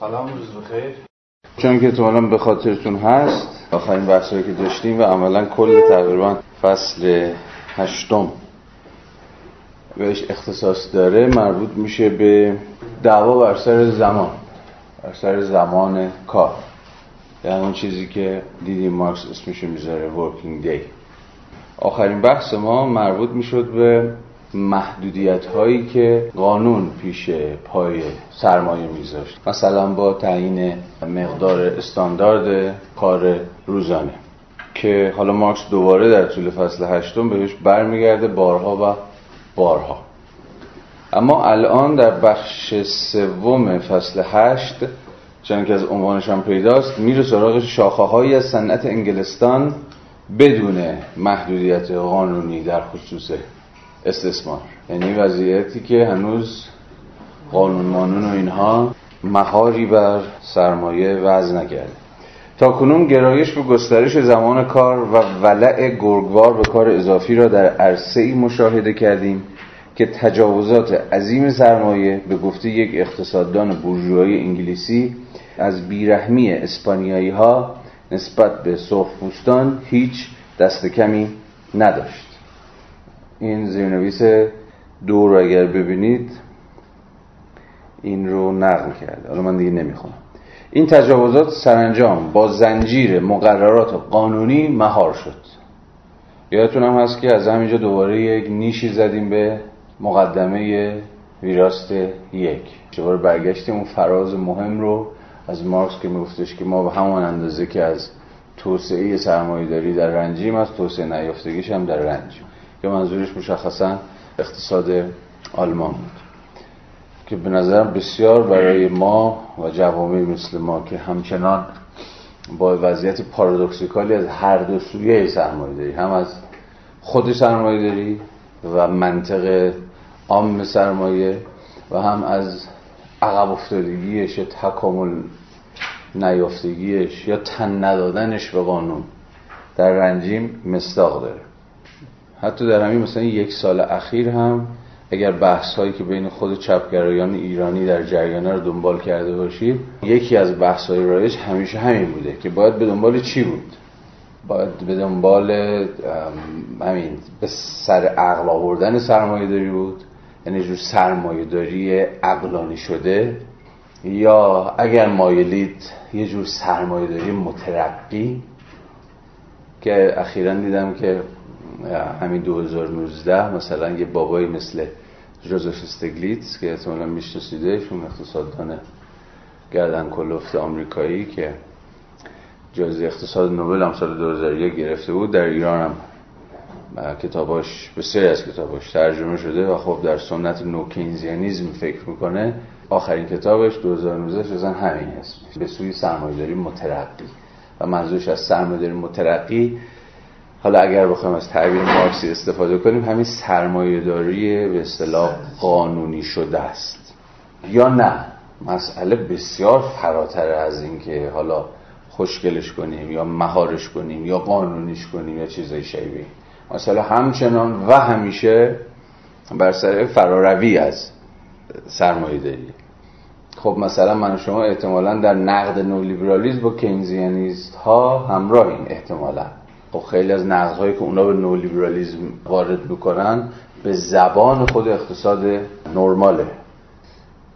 سلام روز بخیر. چون که احتمالا به خاطرتون هست آخرین بحثایی که داشتیم و عملا کل تقریبا فصل هشتم بهش اختصاص داره مربوط میشه به دعوا بر سر زمان بر سر زمان کار. یعنی اون چیزی که دیدیم مارکس اسمش می‌ذاره working day. آخرین بحث ما مربوط می‌شد به محدودیت هایی که قانون پیش پای سرمایه میذاشت. مثلا با تعیین مقدار استاندارد کار روزانه که حالا مارکس دوباره در طول فصل هشتم بهش برمیگرده بارها و بارها. اما الان در بخش سوم فصل هشت چون که از عنوانش هم پیداست میره سراغ شاخه هایی از صنعت انگلستان بدون محدودیت قانونی در خصوص استثمار. یعنی وضعیتی که هنوز قانون مانون و اینها مهاری بر سرمایه وضع نکرده. تا کنون گرایش به گسترش زمان کار و ولع گرگوار به کار اضافی را در عرصه ای مشاهده کردیم که تجاوزات عظیم سرمایه به گفته یک اقتصاددان بورژوایی انگلیسی از بیرحمی اسپانیایی ها نسبت به سرخپوستان هیچ دست کمی نداشت. این زیرنویس دو رو اگر ببینید این رو نقل کرده. حالا من دیگه نمی‌خونم. این تجاوزات سرانجام با زنجیر مقررات قانونی مهار شد. یادتون هم هست که از همینجا دوباره یک نیشی زدیم به مقدمه ویراست یک. دوباره برگشتیم. اون فراز مهم رو از مارکس که میگفتش که ما به همان اندازه که از توسعه سرمایه داری در رنجیم از توسعه نیافتگیش هم در رنجیم. که منظورش مشخصا اقتصاد آلمان بود. که به نظرم بسیار برای ما و جوامع مثل ما که همچنان با وضعیت پارادوکسیکالی از هر دو سویه سرمایه داری هم از خود سرمایه داری و منطق عام سرمایه و هم از عقب افتادگیش یا تکامل نیافتگیش یا تن ندادنش به قانون در رنجیم مصداق داره. حتی در همین مثلا یک سال اخیر هم اگر بحث هایی که بین خود چپگرایان ایرانی در جریانه رو دنبال کرده باشید یکی از بحث های رایج همیشه همین بوده که باید به دنبال چی بود؟ باید به دنبال همین به سر عقل آوردن سرمایه داری بود یعنی جور سرمایه داری عقلانی شده یا اگر مایلید یه جور سرمایه داری مترقی که اخیرا دیدم که همین 2019 مثلا یه بابایی مثل جوزف استگلیتس که احتمالا میشناسیدش اون اقتصاددان گردن کلفت آمریکایی که جایزه اقتصاد نوبل هم سال 2001 گرفته بود در ایران هم کتاباش بسیاری از کتاباش ترجمه شده و خب در سنت نوکینزیانیزم فکر می‌کنه. آخرین کتابش 2019 شدن همین هست به سوی سرمایه‌داری مترقی. و منظورش از سرمایه‌داری مترقی حالا اگر بخوایم از تعبیر مارکسی استفاده کنیم همین سرمایه‌داری به اصطلاح قانونی شده است. یا نه؟ مسئله بسیار فراتر از این که حالا خوشگلش کنیم یا مهارش کنیم یا قانونیش کنیم یا چیزای شبیه. مثلا همچنان و همیشه بر سر فراروی از سرمایه داری خب مثلا من شما احتمالا در نقد نولیبرالیزم با کینزیانیست ها همراهیم احتمالا. خب خیلی از نقدهایی که اونا به نولیبرالیزم وارد می‌کنن به زبان خود اقتصاد نرماله.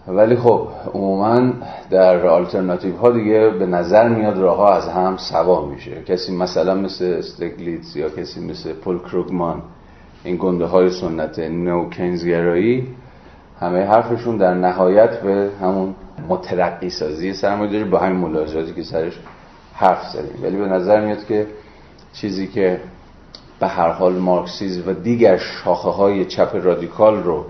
ولی خب عموما در آلترناتیو ها دیگه به نظر میاد راه ها از هم سوا میشه. کسی مثلا مثل استگلیتز یا کسی مثل پول کروگمان این گنده های سنت نو کینزگرایی همه حرفشون در نهایت به همون مترقی سازی سرمایه با همین ملاحظاتی که سرش حرف زدیم. ولی به نظر میاد که چیزی که به هر حال مارکسیزم و دیگر شاخه های چپ رادیکال رو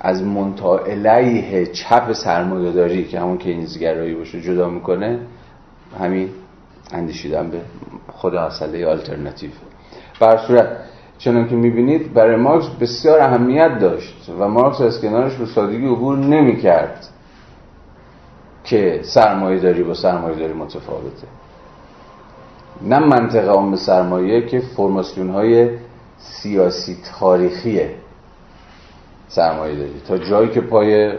از منتا علیه چپ سرمایه داری که همون که اینزگرایی باشه جدا می‌کنه همین اندیشیدن به خود مسئله آلترناتیو. بر صورت چنان که می‌بینید برای مارکس بسیار اهمیت داشت و مارکس از کنارش به سادگی عبور نمی‌کرد که سرمایه داری با سرمایه داری متفاوته. نه منطقه عام سرمایه که فرماسیون های سیاسی تاریخی سرمایه داری. تا جایی که پای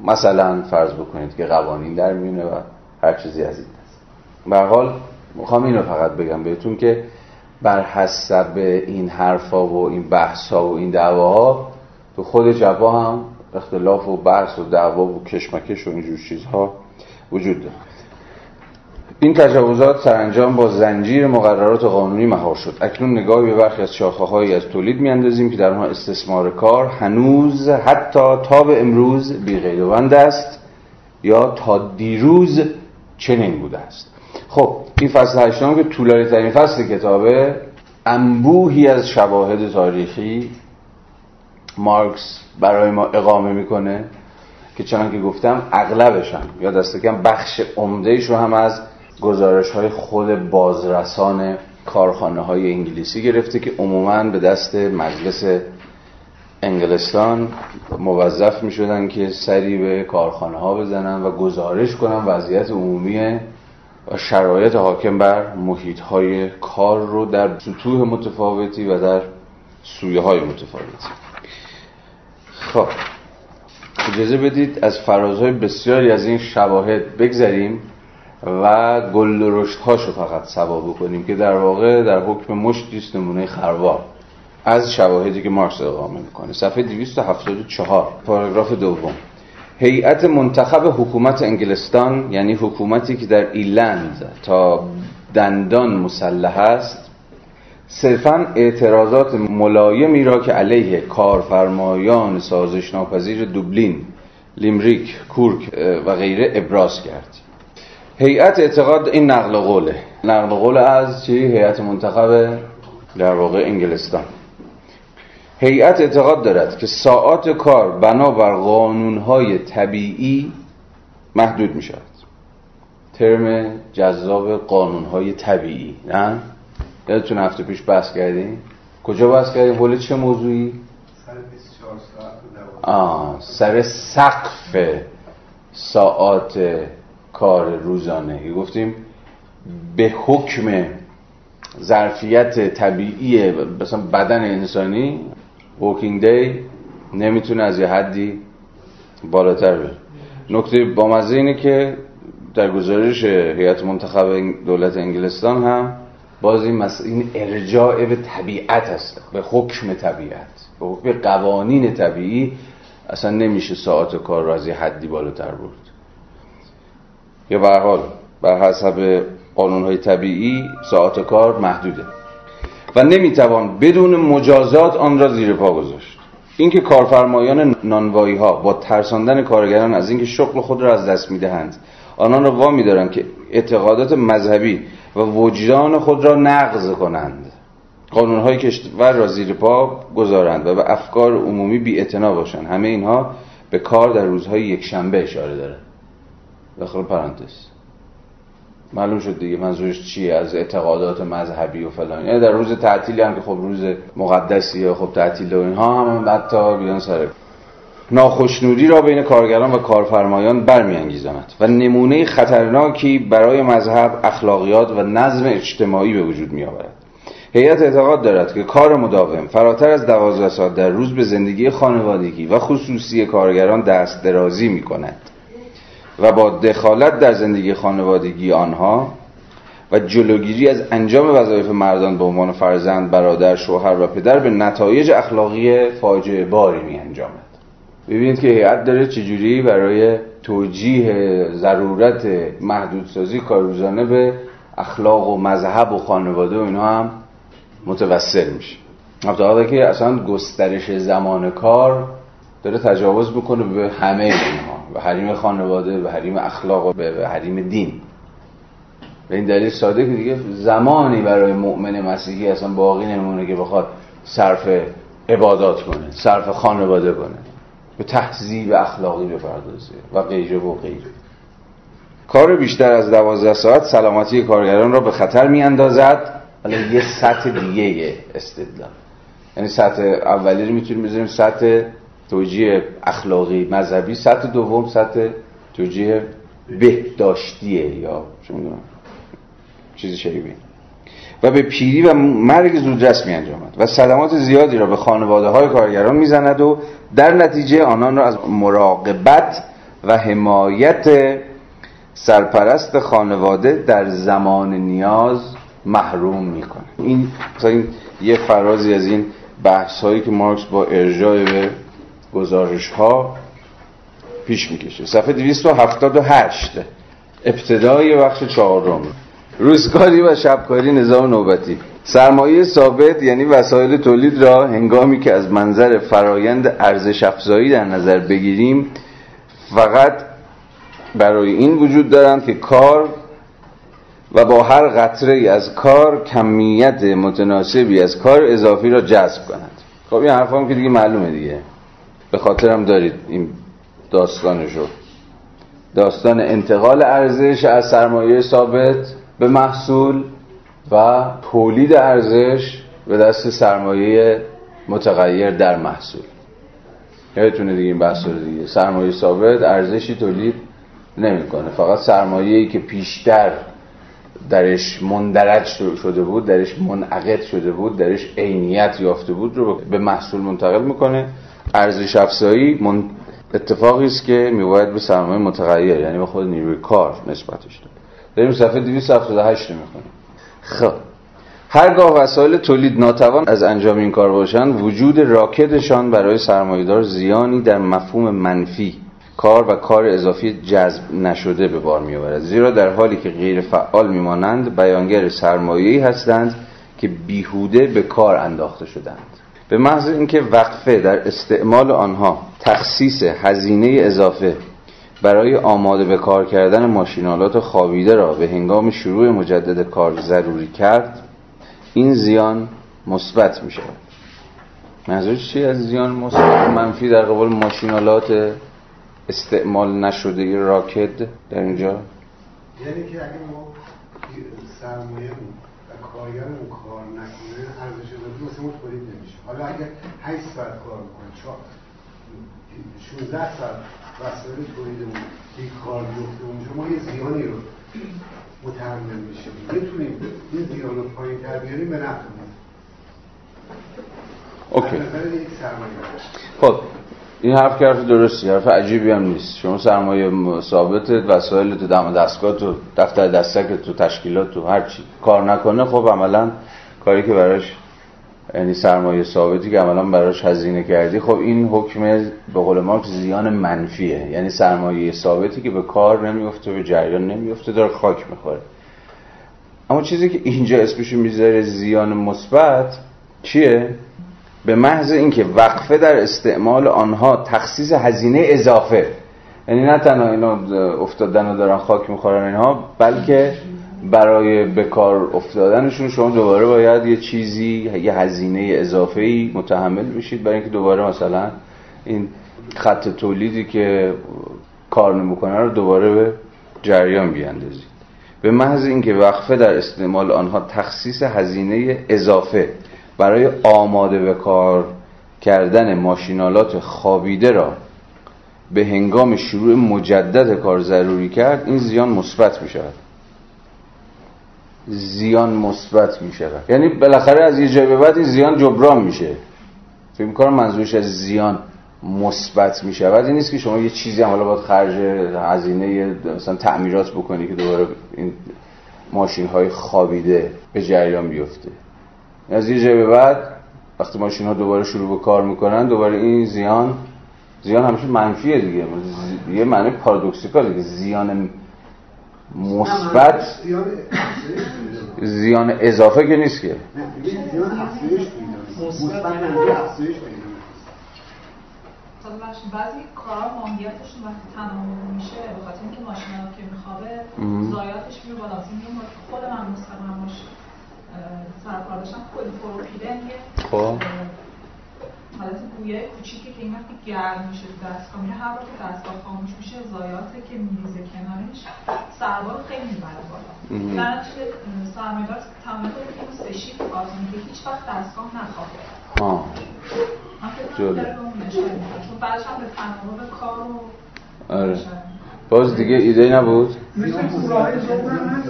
مثلا فرض بکنید که قوانین در میونه و هر چیزی از این دست. به حال می‌خوام اینو فقط بگم بهتون که بر حسب این حرفا و این بحثا و این دعواها تو خود جبا هم اختلاف و بحث و دعوا و کشمکش و اینجور چیزها وجود داره. این تجاوزات سرانجام با زنجیر مقررات قانونی مهار شد. اکنون نگاهی به برخی از شاخه‌هایی از تولید میاندازیم که در آنها استثمار کار هنوز حتی تا به امروز بی‌قید است یا تا دیروز چنین بوده است. خب این فصل هشتم که طولانی ترین فصل کتابه انبوهی از شواهد تاریخی مارکس برای ما اقامه می‌کنه که چنان که گفتم اغلبشم یا دست کم بخش عمدهش رو هم از گزارش های خود بازرسان کارخانه های انگلیسی گرفته که عموما به دست مجلس انگلستان موظف می شدن که سری به کارخانه ها بزنن و گزارش کنن وضعیت عمومی و شرایط حاکم بر محیط های کار رو در سطوح متفاوتی و در سویه های متفاوتی. خب اجازه بدید از فرازهای بسیاری از این شواهد بگذریم. و گل رشد هاشو فقط سوا بکنیم که در واقع در حکم مشتیست نمونه خروار. از شواهدی که مارکس اقامه می‌کنه. صفحه 274 پاراگراف دوم. هیئت منتخب حکومت انگلستان یعنی حکومتی که در ایلند تا دندان مسلح است صرفا اعتراضات ملایمی را که علیه کارفرمایان سازش ناپذیر دوبلین لیمریک کورک و غیره ابراز کرد. هیئت اعتقاد این نقل قوله. نقل قول از چی؟ هیئت منتخب در واقع انگلستان. هیئت اعتقاد دارد که ساعات کار بنابر قانونهای طبیعی محدود می شود ترم جذاب قانونهای طبیعی. نه؟ یادتون هفته پیش بحث کردیم؟ کجا بحث کردیم؟ حول چه موضوعی؟ آه سر سقف ساعات کار روزانه. گفتیم به حکم ظرفیت طبیعی مثلا بدن انسانی ووکینگ دی نمی‌تونه از یه حدی بالاتر بره. نکته بامزه اینه که در گزارش هیئت منتخب دولت انگلستان هم باز این, این ارجاع به طبیعت هست به حکم طبیعت. به قوانین طبیعی اصلا نمیشه ساعت کار را از یه حدی بالاتر برد. یا به حال بر حسب قانونهای طبیعی ساعت کار محدوده. و نمی‌توان بدون مجازات آن را زیر پا گذاشت. اینکه کارفرمایان نانوایی ها با ترساندن کارگران از اینکه شغل خود را از دست می‌دهند آنان را وامی دارند که اعتقادات مذهبی و وجدان خود را نقض کنند. قانونهای کشور را زیر پا گذارند و به افکار عمومی بی باشند. همه اینها به کار در روزهای یک شنبه اشاره دارد داخل پرانتز. معلوم شد دیگه منظورش چیه؟ از اعتقادات مذهبی و فلان. یعنی در روز تعطیلی هم که خب روز مقدسیه خب تعطیل و اینها هم حتی بیان سر ناخشنودی را بین کارگران و کارفرمایان برمیانگیزاند و نمونه خطرناکی برای مذهب اخلاقیات و نظم اجتماعی به وجود میآورد. هیئت اعتقاد دارد که کار مداوم فراتر از دوازده ساعت در روز به زندگی خانوادگی و خصوصی کارگران دست درازی می کند و با دخالت در زندگی خانوادگی آنها و جلوگیری از انجام وظایف مردان به عنوان فرزند، برادر، شوهر و پدر به نتایج اخلاقی فاجعه باری می انجامد. ببینید که هیئت داره چجوری برای توجیه ضرورت محدودسازی کارروزانه به اخلاق و مذهب و خانواده و اینها هم متوسل میشه. حتی که اصلا گسترش زمان کار داره تجاوز می‌کنه به همه اینها به حریم خانواده به حریم اخلاق و به حریم دین. به این دلیل ساده که دیگه زمانی برای مؤمن مسیحی اصلا باقی نمونه که بخواد صرف عبادات کنه صرف خانواده کنه. به تحذیب اخلاقی بپردازه و غیره و غیره. کار بیشتر از دوازده ساعت سلامتی کارگران را به خطر می اندازد حالا یه سطح دیگه استدلال. یعنی سطح اولی رو می‌تونیم بذاریم سطح توجیه اخلاقی مذهبی سطح دوم سطح توجیه بهداشتیه یا چه می‌دونم چیزی شبیه. و به پیری و مرگ زودرس می انجامد و صدمات زیادی را به خانواده های کارگران می‌زند و در نتیجه آنان را از مراقبت و حمایت سرپرست خانواده در زمان نیاز محروم می‌کنه این مثلا این یه فرازی از این بحث هایی که مارکس با ارجاع به گزارش ها پیش می‌کشه. صفحه 278 ابتدای بخش چهارم. روزکاری و شبکاری نظام نوبتی. سرمایه ثابت یعنی وسایل تولید را هنگامی که از منظر فرایند ارزش افزایی در نظر بگیریم فقط برای این وجود دارند که کار و با هر قطره از کار کمیت متناسبی از کار اضافی را جذب کنند. خب این حرف هم که دیگه معلومه دیگه. به خاطرم دارید این داستانشو. داستان انتقال ارزش از سرمایه ثابت به محصول و تولید ارزش به دست سرمایه متغیر در محصول. یادتونه دیگه این بحث رو دیگه. سرمایه ثابت ارزشی تولید نمی‌کنه. فقط سرمایه ای که پیشتر درش مندرج شده بود درش منعقد شده بود درش عینیت یافته بود رو به محصول منتقل می‌کنه. ارزش افزایی من... اتفاقی است که میباید به سرمایه متغیر یعنی به خود نیروی کار نسبتش داد داریم صفحه 278 می‌خونیم. خب. هرگاه وسایل تولید ناتوان از انجام این کار باشند وجود راکدشان برای سرمایهدار زیانی در مفهوم منفی کار و کار اضافی جذب نشده به بار میآورد. زیرا در حالی که غیر فعال میمانند بیانگر سرمایه‌ای هستند که بیهوده به کار انداخته شدند. به محض اینکه وقفه در استعمال آنها تخصیص هزینه اضافه برای آماده به کار کردن ماشینالات خوابیده را به هنگام شروع مجدد کار ضروری کرد این زیان مثبت می شود منظورش چی از زیان مثبت منفی در قبال ماشینالات استعمال نشده راکد در اینجا؟ یعنی که اگه ما سرمایه و کارگرمون کار نکنه ارزش اضافی واسه ما تولید نمیشه. حالا اگه 8 ساعت کار بکنه 16 ساعت وسایل تولیدمون کار بیفته اونجا ما یه زیانی رو متحمل میشیم. می‌تونیم این زیان رو پایین تر بیاریم به نفعمون اوکی. خب این حرف که حرف درستی حرف عجیبی هم نیست. شما سرمایه ثابت وسایل تو دم دستگاه تو دفتر دستک تو تشکیلات تو هر چی. کار نکنه خب عملا کاری که براش یعنی سرمایه ثابتی که عملا براش هزینه کردی خب این حکم به قول مارکس زیان منفیه. یعنی سرمایه ثابتی که به کار نمیفته به جریان نمیفته داره خاک می‌خوره. اما چیزی که اینجا اسمش می‌ذاره زیان مثبت چیه؟ به محض اینکه وقفه در استعمال آنها تخصیص هزینه اضافه. یعنی نه تنها اینا افتادن و دارن خاک می‌خورن اینها بلکه برای بکار افتادنشون شما دوباره باید یه چیزی یه هزینه اضافه ای متحمل بشید برای اینکه دوباره مثلا این خط تولیدی که کار نمی‌کنه رو دوباره به جریان بیاندازید. به محض اینکه وقفه در استعمال آنها تخصیص هزینه اضافه. برای آماده به کار کردن ماشینالات خوابیده را به هنگام شروع مجدد کار ضروری کرد این زیان مثبت می شود زیان مثبت می شود یعنی بالاخره از یه جای به بعد این زیان جبران میشه. فکر کنم منظورش از زیان مثبت می شود این نیست که شما یه چیزی هم حالا باید خرج هزینه مثلا تعمیرات بکنی که دوباره این ماشین های خوابیده به جریان بیفته. از یه جای به بعد وقتی ماشین ها دوباره شروع به کار می‌کنن دوباره این زیان زیان همیشه منفیه دیگه. یه معنی پارادوکسیکاله که زیان مثبت زیان اضافه که نیست که. بعضی کارا ماهیتشون وقتی تمام میشه به خاطر اینکه ماشین که میخوابه ضایعاتش میره بالا. خود من مستقیم ماشین سرکار داشتم پلیپروپیلن یه خب. حالت گویه کوچیکی که این وقتی گرم میشه دستگاه میره هر که دستگاه خاموش میشه ضایعاتی که میریزه کنارش. سربار خیلی می‌بره بالا. در نتیجه سرمایه‌دار تمام کنه که سه شیفت آزمون که هیچ وقت دستگاه نخواهه ها جالب. چون بعدش هم به تناوب کار و آره. باز دیگه ایده نبود؟ مثل کورهای زوبر هم هست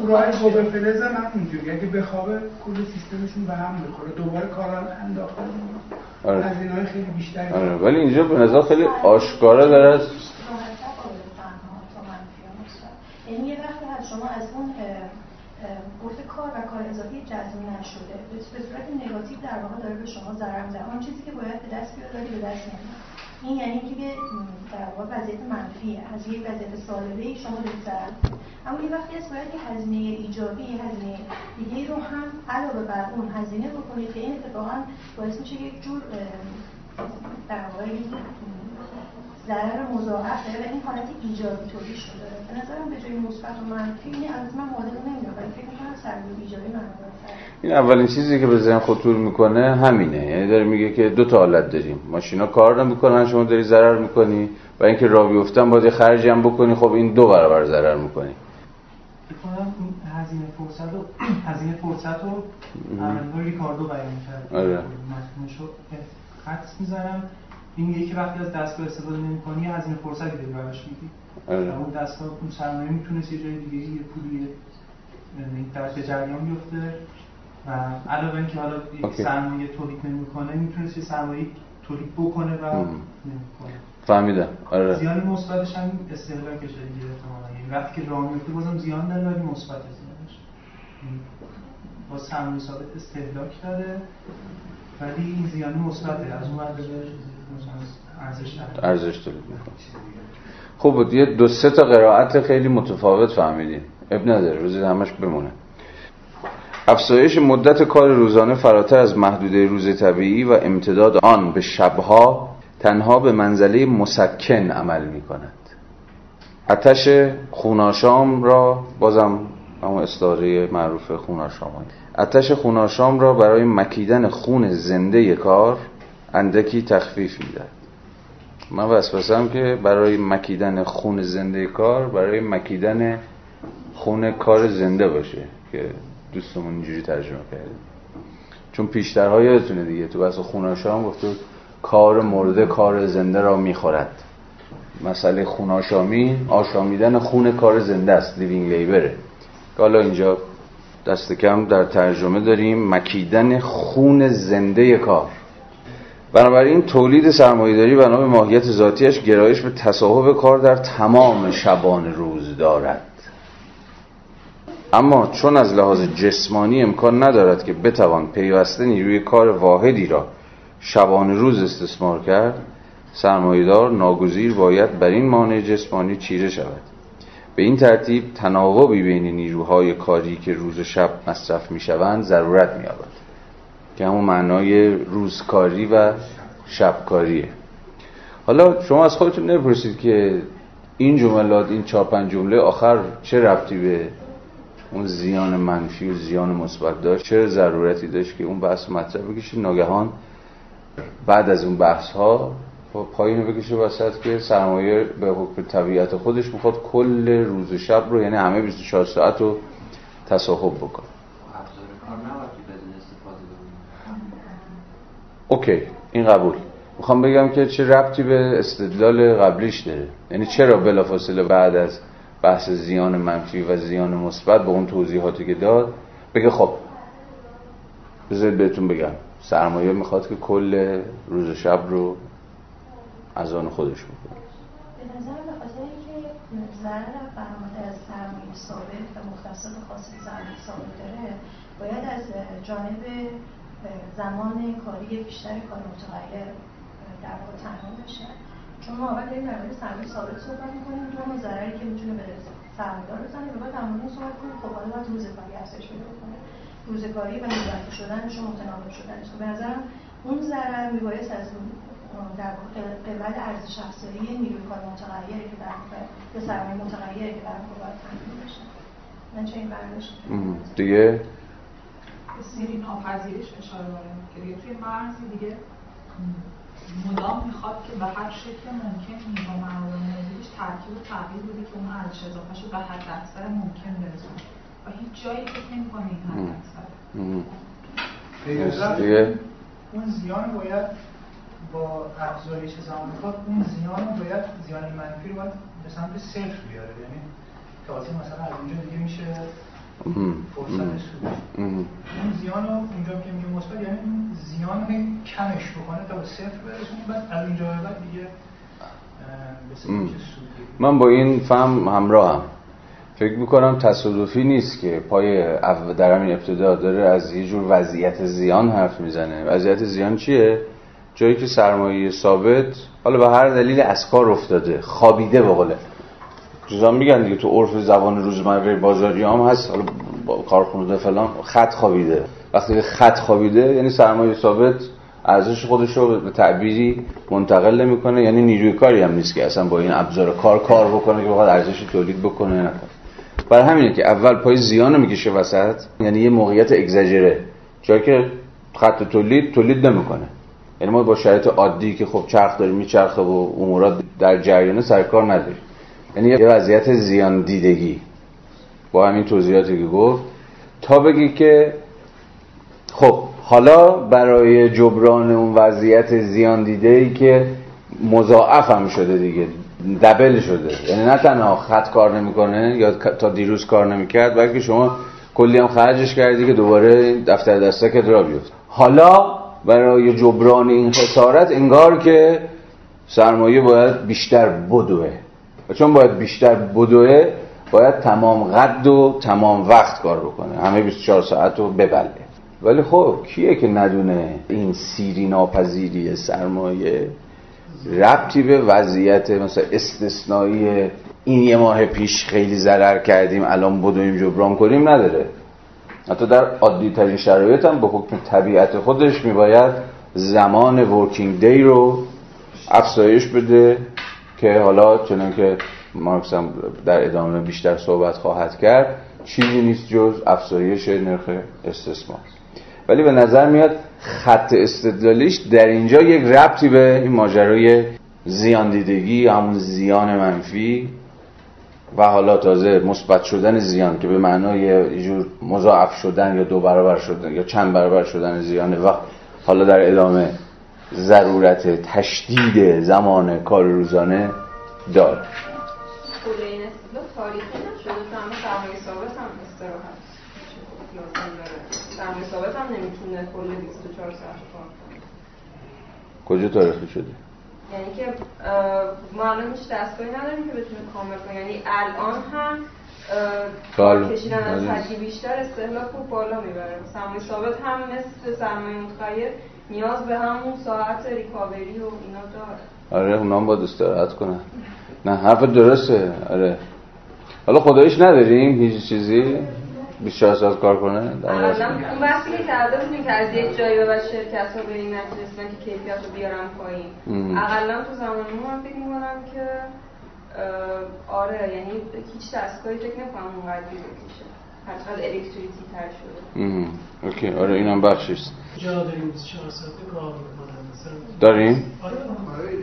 کورهای زوبر فلز هم همونجوری. اگه بخوابه کل سیستمشون به هم بخوره دوباره کارا انداخته آره. از اینهای خیلی بیشتری. آره. ولی اینجا به نظر خیلی آشکارا داره. از یعنی یه وقتی از شما از اون گفته کار و کار اضافی جزمی نشده. به صورت نگاتیو در واقع داره به شما ضرر می‌زنه. آن چیزی که باید به دست بیاد به دست نمیاد. این یعنی که در واقع وضعیت منفیه از یک وضعیت سالبه شما دارید اما یه وقتی از باید یه هزینه ایجابی هزینه دیگه رو هم علاوه بر اون هزینه بکنید که این اتفاقا باعث میشه یک جور در واقع ضرر مضاعف داره و این حالت ایجابی تولید شده. به نظرم به جای مثبت و منفی این از من مدل نمیاد ولی فکر می‌کنم سرمایه ایجابی این اولین چیزی که به ذهن خطور می‌کنه همینه. یعنی داره میگه که دو تا حالت داریم. ماشینا کار نمی‌کنن شما داری ضرر می‌کنی. و اینکه راه بیفتن باید خرجی هم بکنی خب این دو برابر ضرر می‌کنی. کنم هزینه فرصت و هزینه فرصت رو ریکاردو بیان کرد. آره. متنشو خط می‌ذارم این یکی وقتی از دستگاه استفاده نمی‌کنی هزینه فرصتی داری براش میدی آره. اون دستگاه اون سرمایه می‌تونه یه جای دیگه یه پولی در به جریان بیفته. و علاوه اینکه حالا سرمایه تولید نمی‌کنه می‌تونه یه سرمایه تولید بکنه و نمی‌کنه. فهمیدم. آره. زیان مثبتش هم استهلاکشه دیگه احتمالاً. یعنی وقتی که راه میفته بازم زیان داره ولی مثبت زیانش. با سرمایه ثابت استهلاک داره ولی این زیان مثبته. از اون ور ارزش تولید خب یه دو سه تا قرائت خیلی متفاوت فهمیدیم اب نداره روزی همش بمونه. افزایش مدت کار روزانه فراتر از محدوده روز طبیعی و امتداد آن به شبها تنها به منزله مسکن عمل می کند اتش خوناشام را بازم اما استعاره معروف خوناشام. اتش خوناشام را برای مکیدن خون زنده کار اندکی تخفیف می‌دهد. من وسوسم که برای مکیدن خون زنده کار برای مکیدن خون کار زنده باشه که دوستمون اینجوری ترجمه کرده. چون پیشترها یادتونه دیگه تو بس خوناشا هم گفته کار مرده کار زنده را می‌خورد. مسئله خوناشامی آشامیدن خون کار زنده است لیوینگ لیبره. حالا اینجا دست کم در ترجمه داریم مکیدن خون زنده کار. بنابراین تولید سرمایهداری بنا به ماهیت ذاتیش گرایش به تصاحب کار در تمام شبان روز دارد. اما چون از لحاظ جسمانی امکان ندارد که بتوان پیوسته نیروی کار واحدی را شبان روز استثمار کرد سرمایهدار ناگزیر باید بر این مانع جسمانی چیره شود. به این ترتیب تناوبی بین نیروهای کاری که روز و شب مصرف می شوند ضرورت می که همون معنای روزکاری و شبکاریه. حالا شما از خودتون نپرسید که این جملات این چهار پنج جمله آخر چه ربطی به اون زیان منفی و زیان مثبت داشت؟ چه ضرورتی داشت که اون بحث مطرح بکشید ناگهان بعد از اون بحث ها پایین بکشه وسط که سرمایه به حکم طبیعت خودش می‌خواد کل روز و شب رو یعنی همه 24 ساعت رو تصاحب بکنه. اوکی این قبول. می‌خوام بگم که چه ربطی به استدلال قبلیش داره. یعنی چرا بلافاصله بعد از بحث زیان منفی و زیان مثبت با اون توضیحاتی که داد بگه خب بذارید بهتون بگم. سرمایه می‌خواد که کل روز و شب رو از آن خودش بکنه. به نظر اینکه ضرر برآمده از سرمایه ثابت و مختصات خاصی سرمایه ثابت داره باید از جانب زمان کاری بیشتر کار متغیر در واقع تنها بشه چون ما اول داریم در مورد سرمایه ثابت صحبت می‌کنیم دو نوع ضرری که می‌تونه به سرمایه‌دار بزنه و بعد در مورد صحبت کنیم. خب حالا باید روزکاری افزایش پیدا کنه روزکاری و نیمه‌وقته شدنش و متناوب شدنش. به نظرم اون ضرر میبایست از در قبل ارزش افزایی نیروی کار متغیری که در به سرمایه متغیری که در باید تامین بشه. من چه این برداشت دیگه؟ سیری ناپذیرش اشاره داره. که دیگه توی مرزی دیگه. مدام می‌خواد که به هر شکل ممکن نیرو موارد موضوعیش ترکیب و تغییر بوده که اون ارزش اضافه شد به حد اکثر ممکن برسونه. و هیچ جایی فکر نمی‌کنه این حد اکثر اون زیان باید با افزایش زمان کار اون زیان باید زیان منفی رو باید به سمت صفر بیاره. یعنی تازه مثلا از اونجا دیگه میشه فرصت سود اون زیان رو اونجا که میگه مثبت یعنی زیان کمش بکنه تا به صفر برسونه بعد از اونجا بعد دیگه من با این فهم همراه هم فکر می‌کنم تصادفی نیست که پای در همین ابتدا داره از یه جور وضعیت زیان حرف می‌زنه. وضعیت زیان چیه؟ جایی که سرمایه ثابت حالا به هر دلیل از کار افتاده خوابیده به قوله چیزا میگن دیگه تو عرف زبان روزمره بازاری هم هست. حالا کارخونه فلان خط خوابیده. وقتی خط خوابیده یعنی سرمایه ثابت ارزش خودش رو به تعبیری منتقل نمی‌کنه. یعنی نیروی کاری هم نیست که اصلا با این ابزار کار کار بکنه که بخواد ارزش تولید بکنه. نکنه برای همینه که اول پای زیان می‌کشه وسط. یعنی یه موقعیت اگزاجره. جایی که خط تولید تولید نمی‌کنه. یعنی ما با شرایط عادی که خب چرخ داریم میچرخه و امورات در جریان سرکار نداریم. یعنی یه وضعیت زیان دیدگی. با همین توضیحاتی که گفت. تا بگی که خب حالا برای جبران اون وضعیت زیان دیده ای که مضاعف هم شده دیگه دبل شده. یعنی نه تنها خط کار نمی‌کنه یا تا دیروز کار نمی‌کرد بلکه شما کلی هم خرجش کردی که دوباره دفتر دستکت را بیفت حالا برای جبران این خسارت انگار که سرمایه باید بیشتر بدوه. چون باید بیشتر بدوه باید تمام قد و تمام وقت کار بکنه. همه 24 ساعت رو ببله. ولی خب کیه که ندونه این سیری ناپذیری سرمایه ربطی به وضعیت مثلا استثنایی این یه ماه پیش خیلی ضرر کردیم الان بدویم جبران کنیم نداره. حتی در عادی ترین شرایط هم به حکم طبیعت خودش میباید زمان ورکینگ دی رو افزایش بده. که حالا چنان که مارکس هم در ادامه بیشتر صحبت خواهد کرد چیزی نیست جز افزایش نرخ استثمار. ولی به نظر میاد خط استدلالیش در اینجا یک ربطی به این ماجرای زیان دیدگی همون زیان منفی و حالا تازه مثبت شدن زیان که به معنای یه جور مضاعف شدن یا دو برابر شدن یا چند برابر شدن زیانه و حالا در ادامه ضرورت تشدید زمان کار روزانه داره تاریخی نشده سرمایه ثابت هم نمی‌تونه کل 24 ساعت کار کنه. کجا تاریخی شده؟ یعنی که ما الان هیچ دستگاهی نداریم که بتونه کامل کنه. یعنی الان هم کار کشیدن از حدی بیشتر استهلاک رو بالا می‌بره. سرمایه ثابت هم مثل سرمایه متغیر نیاز به همون ساعت ریکاوری و اینا داره. آره اونا هم باید استراحت کنن. نه حرف درسته. آره. حالا خدایش نداریم هیچ چیزی؟ 24 ساعت کار کنه؟ در اون بحثی که کرده بودیم که از یک جایی به بعد شرکت ها به این نتیجه که کیفیت رو بیارم پایین. اقلا تو زمان من فکر می‌کنم که آره یعنی هیچ دستگاهی فکر نکنم اونقدر بکشه. هرچقدر الکتریکی تر شده. اوکی. آره اینم بخشیست جا داریم 24 ساعت کار داریم؟ آره.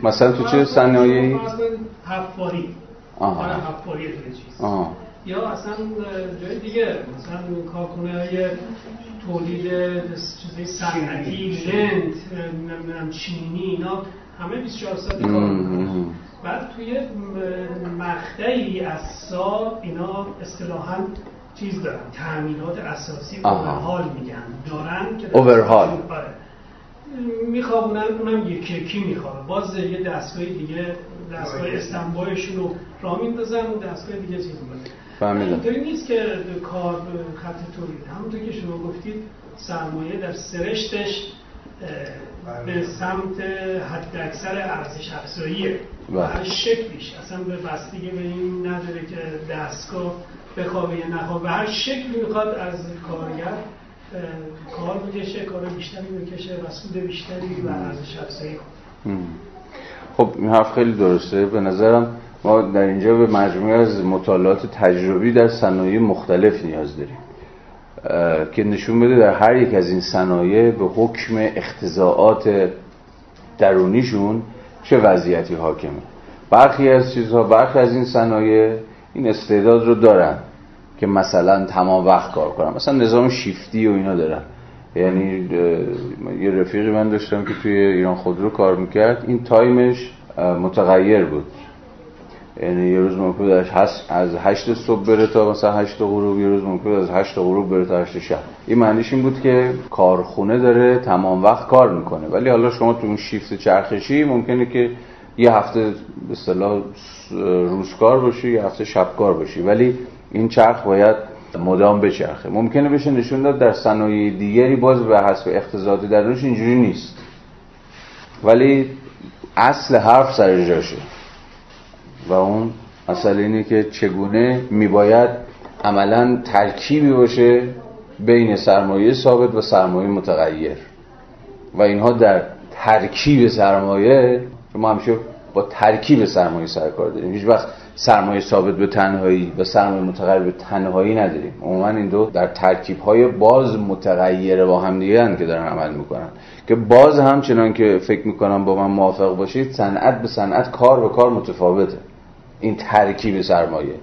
مثلا تو چه صنایعی؟ حفاری. آره حفاری تو چیز. یا اصلا جای دیگه مثلا کارخونه های تولید چیزای صنعتی لند نمی‌دونم چینی اینا همه 24 ساعت کار بعد توی مقطعی از سال اینا اصطلاحا چیز دارن تأمینات اساسی اوورهال میگن دارن که اوورهال میخوابونن اونم یکی میخوابه باز یه دستگاه دیگه دستگاه استنبایشون رو را میندازن اون دستگاه دیگه چیز می‌کنه. فهمیدم. اینطوری نیست که کار خط تولید. همونطور که شما گفتید سرمایه در سرشتش به بله. سمت حد اکثر ارزش افزاییه. و هر بله. شکلیش اصلا به بستگی به این نداره که دستگاه بخوابه یا نخوابه. هر شکلی می‌خواد از کارگر کار بکشه کار بیشتری بکشه و سود بیشتری و ارزش افزایی خب این حرف خیلی درسته. به نظرم ما در اینجا به مجموعه از مطالعات تجربی در صنایع مختلف نیاز داریم. که نشون بده در هر یک از این صنایع به حکم اختزاعات درونیشون چه وضعیتی حاکمه. برخی از چیزها برخی از این صنایع این استعداد رو دارن که مثلا تمام وقت کار کنن. مثلا نظام شیفتی و اینا دارن. یعنی یه رفیقی من داشتم که توی ایران خودرو کار می‌کرد. این تایمش متغیر بود. یعنی یه روز ممکن از هشت صبح بره تا مثلا هشت غروب یه روز ممکن از هشت غروب بره تا هشت شب. این معنیش این بود که کارخونه داره تمام وقت کار می‌کنه. ولی حالا شما تو اون شیفت چرخشی ممکنه که یه هفته به اصطلاح روزکار باشی یه هفته شبکار باشی. ولی این چرخ باید مدام بچرخه. ممکنه بشه نشون داد در صنایع دیگری باز به حسب اقتصادی روش اینجوری نیست. ولی اصل حرف سر جاشه. و اون مسئله اینه که چگونه میباید عملا ترکیبی باشه بین سرمایه ثابت و سرمایه متغیر. و اینها در ترکیب سرمایه ما همیشه با ترکیب سرمایه سرکار داریم. هیچ وقت سرمایه ثابت به تنهایی و سرمایه متغیر به تنهایی نداریم. عموما این دو در ترکیب های باز متغیره با هم دیگه که دارن عمل می‌کنن. که باز همچنان که فکر می‌کنم با من موافق باشید صنعت به صنعت کار به کار متفاوته. این ترکیب سرمایه.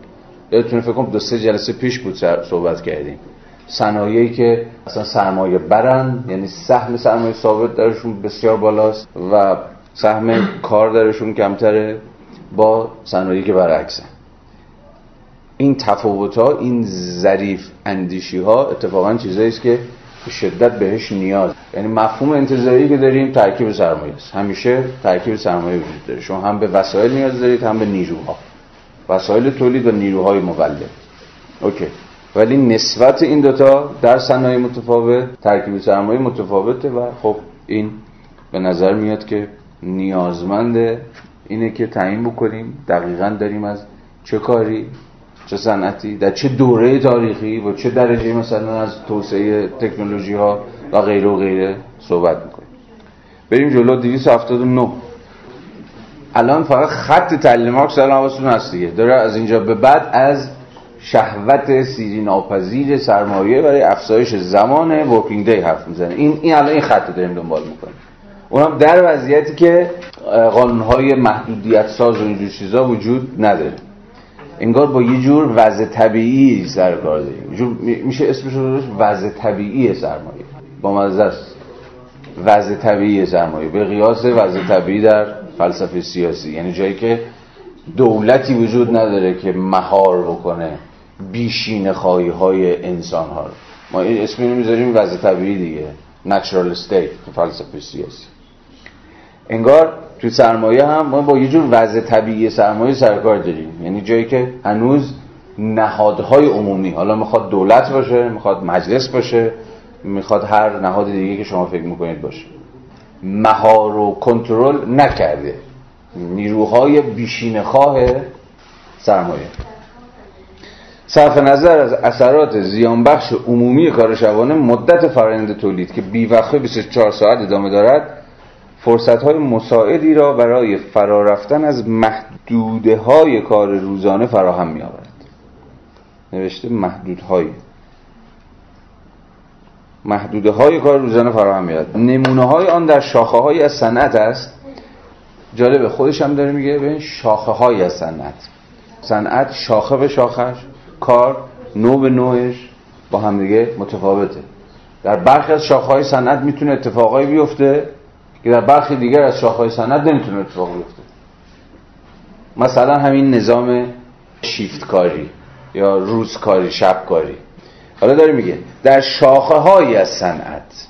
یادتونه فکر کنم دو سه جلسه پیش بود صحبت کردیم. صنایعی که اصلا سرمایه برن یعنی سهم سرمایه ثابت درشون بسیار بالاست و سهم کار درشون کمتره با صنایعی که برعکسه این تفاوت ها این ظریف اندیشی ها اتفاقا چیزایی است که شدت بهش نیاز. یعنی مفهوم انتظاری که داریم ترکیب سرمایه است همیشه ترکیب سرمایه وجود داره. شما هم به وسایل نیاز دارید هم به نیروها. وسایل تولید و نیروهای مولد اوکی. ولی نسبت این دوتا در صنایع متفاوت ترکیب سرمایه متفاوته و خب این به نظر میاد که نیازمنده اینه که تعیین بکنیم. دقیقا داریم از چه کاری چه صنعتی در چه دوره تاریخی و چه درجه مثلا از توسعه تکنولوژی ها و غیره و غیره صحبت می‌کنیم. بریم جلو. 279 الان فقط خط تعلیم مارکس الان حواستون هست دیگه. داره از اینجا به بعد از شهوت سیری ناپذیر سرمایه برای افزایش زمان ورکینگ دی حرف می‌زنه. این این الان این خط داریم دنبال می‌کنیم. اونم در وضعیتی که قانونهای محدودیت ساز و اینجور چیزا وجود نداره. انگار با یه جور وضع طبیعی سر کار داریم. میشه اسمش رو وضع طبیعی سرمایه. با مزه است. وضع طبیعی سرمایه. به قیاس وضع طبیعی در فلسفه سیاسی. یعنی جایی که دولتی وجود نداره که مهار بکنه بیشین خواهی های انسان ها ما این اسمی رو می‌ذاریم وضع طبیعی دیگه natural state فلسفه سیاسی. انگار تو سرمایه هم ما با یه جور وضع طبیعی سرمایه سرکار داریم. یعنی جایی که هنوز نهادهای عمومی حالا می‌خواد دولت باشه می‌خواد مجلس باشه می‌خواد هر نهاد دیگه که شما فکر می‌کنید باشه. مهار و کنترل نکرده. نیروهای بیشین خواه سرمایه. صرف نظر از اثرات زیانبخش عمومی کار شبانه مدت فرآیند تولید که بیوقفه 24 ساعت ادامه دارد فرصت های مساعدی را برای فرارفتن از محدوده های کار روزانه فراهم می آورد نوشته محدودهای محدوده های کار روزانه فراهم می آورد نمونه های آن در شاخه های از صنعت است. جالبه خودش هم داره میگه ببین شاخه های از صنعت. صنعت شاخه به شاخش کار نوع به نوعش با همدیگه متفاوته. در برخی از شاخه های صنعت می‌تونه اتفاقایی بیفته که در برخی دیگر از شاخهای صنعت نمی‌تونه اتفاق بیفته. مثلا همین نظام شیفت کاری یا روز کاری شب کاری حالا داره میگه در شاخه های از صنعت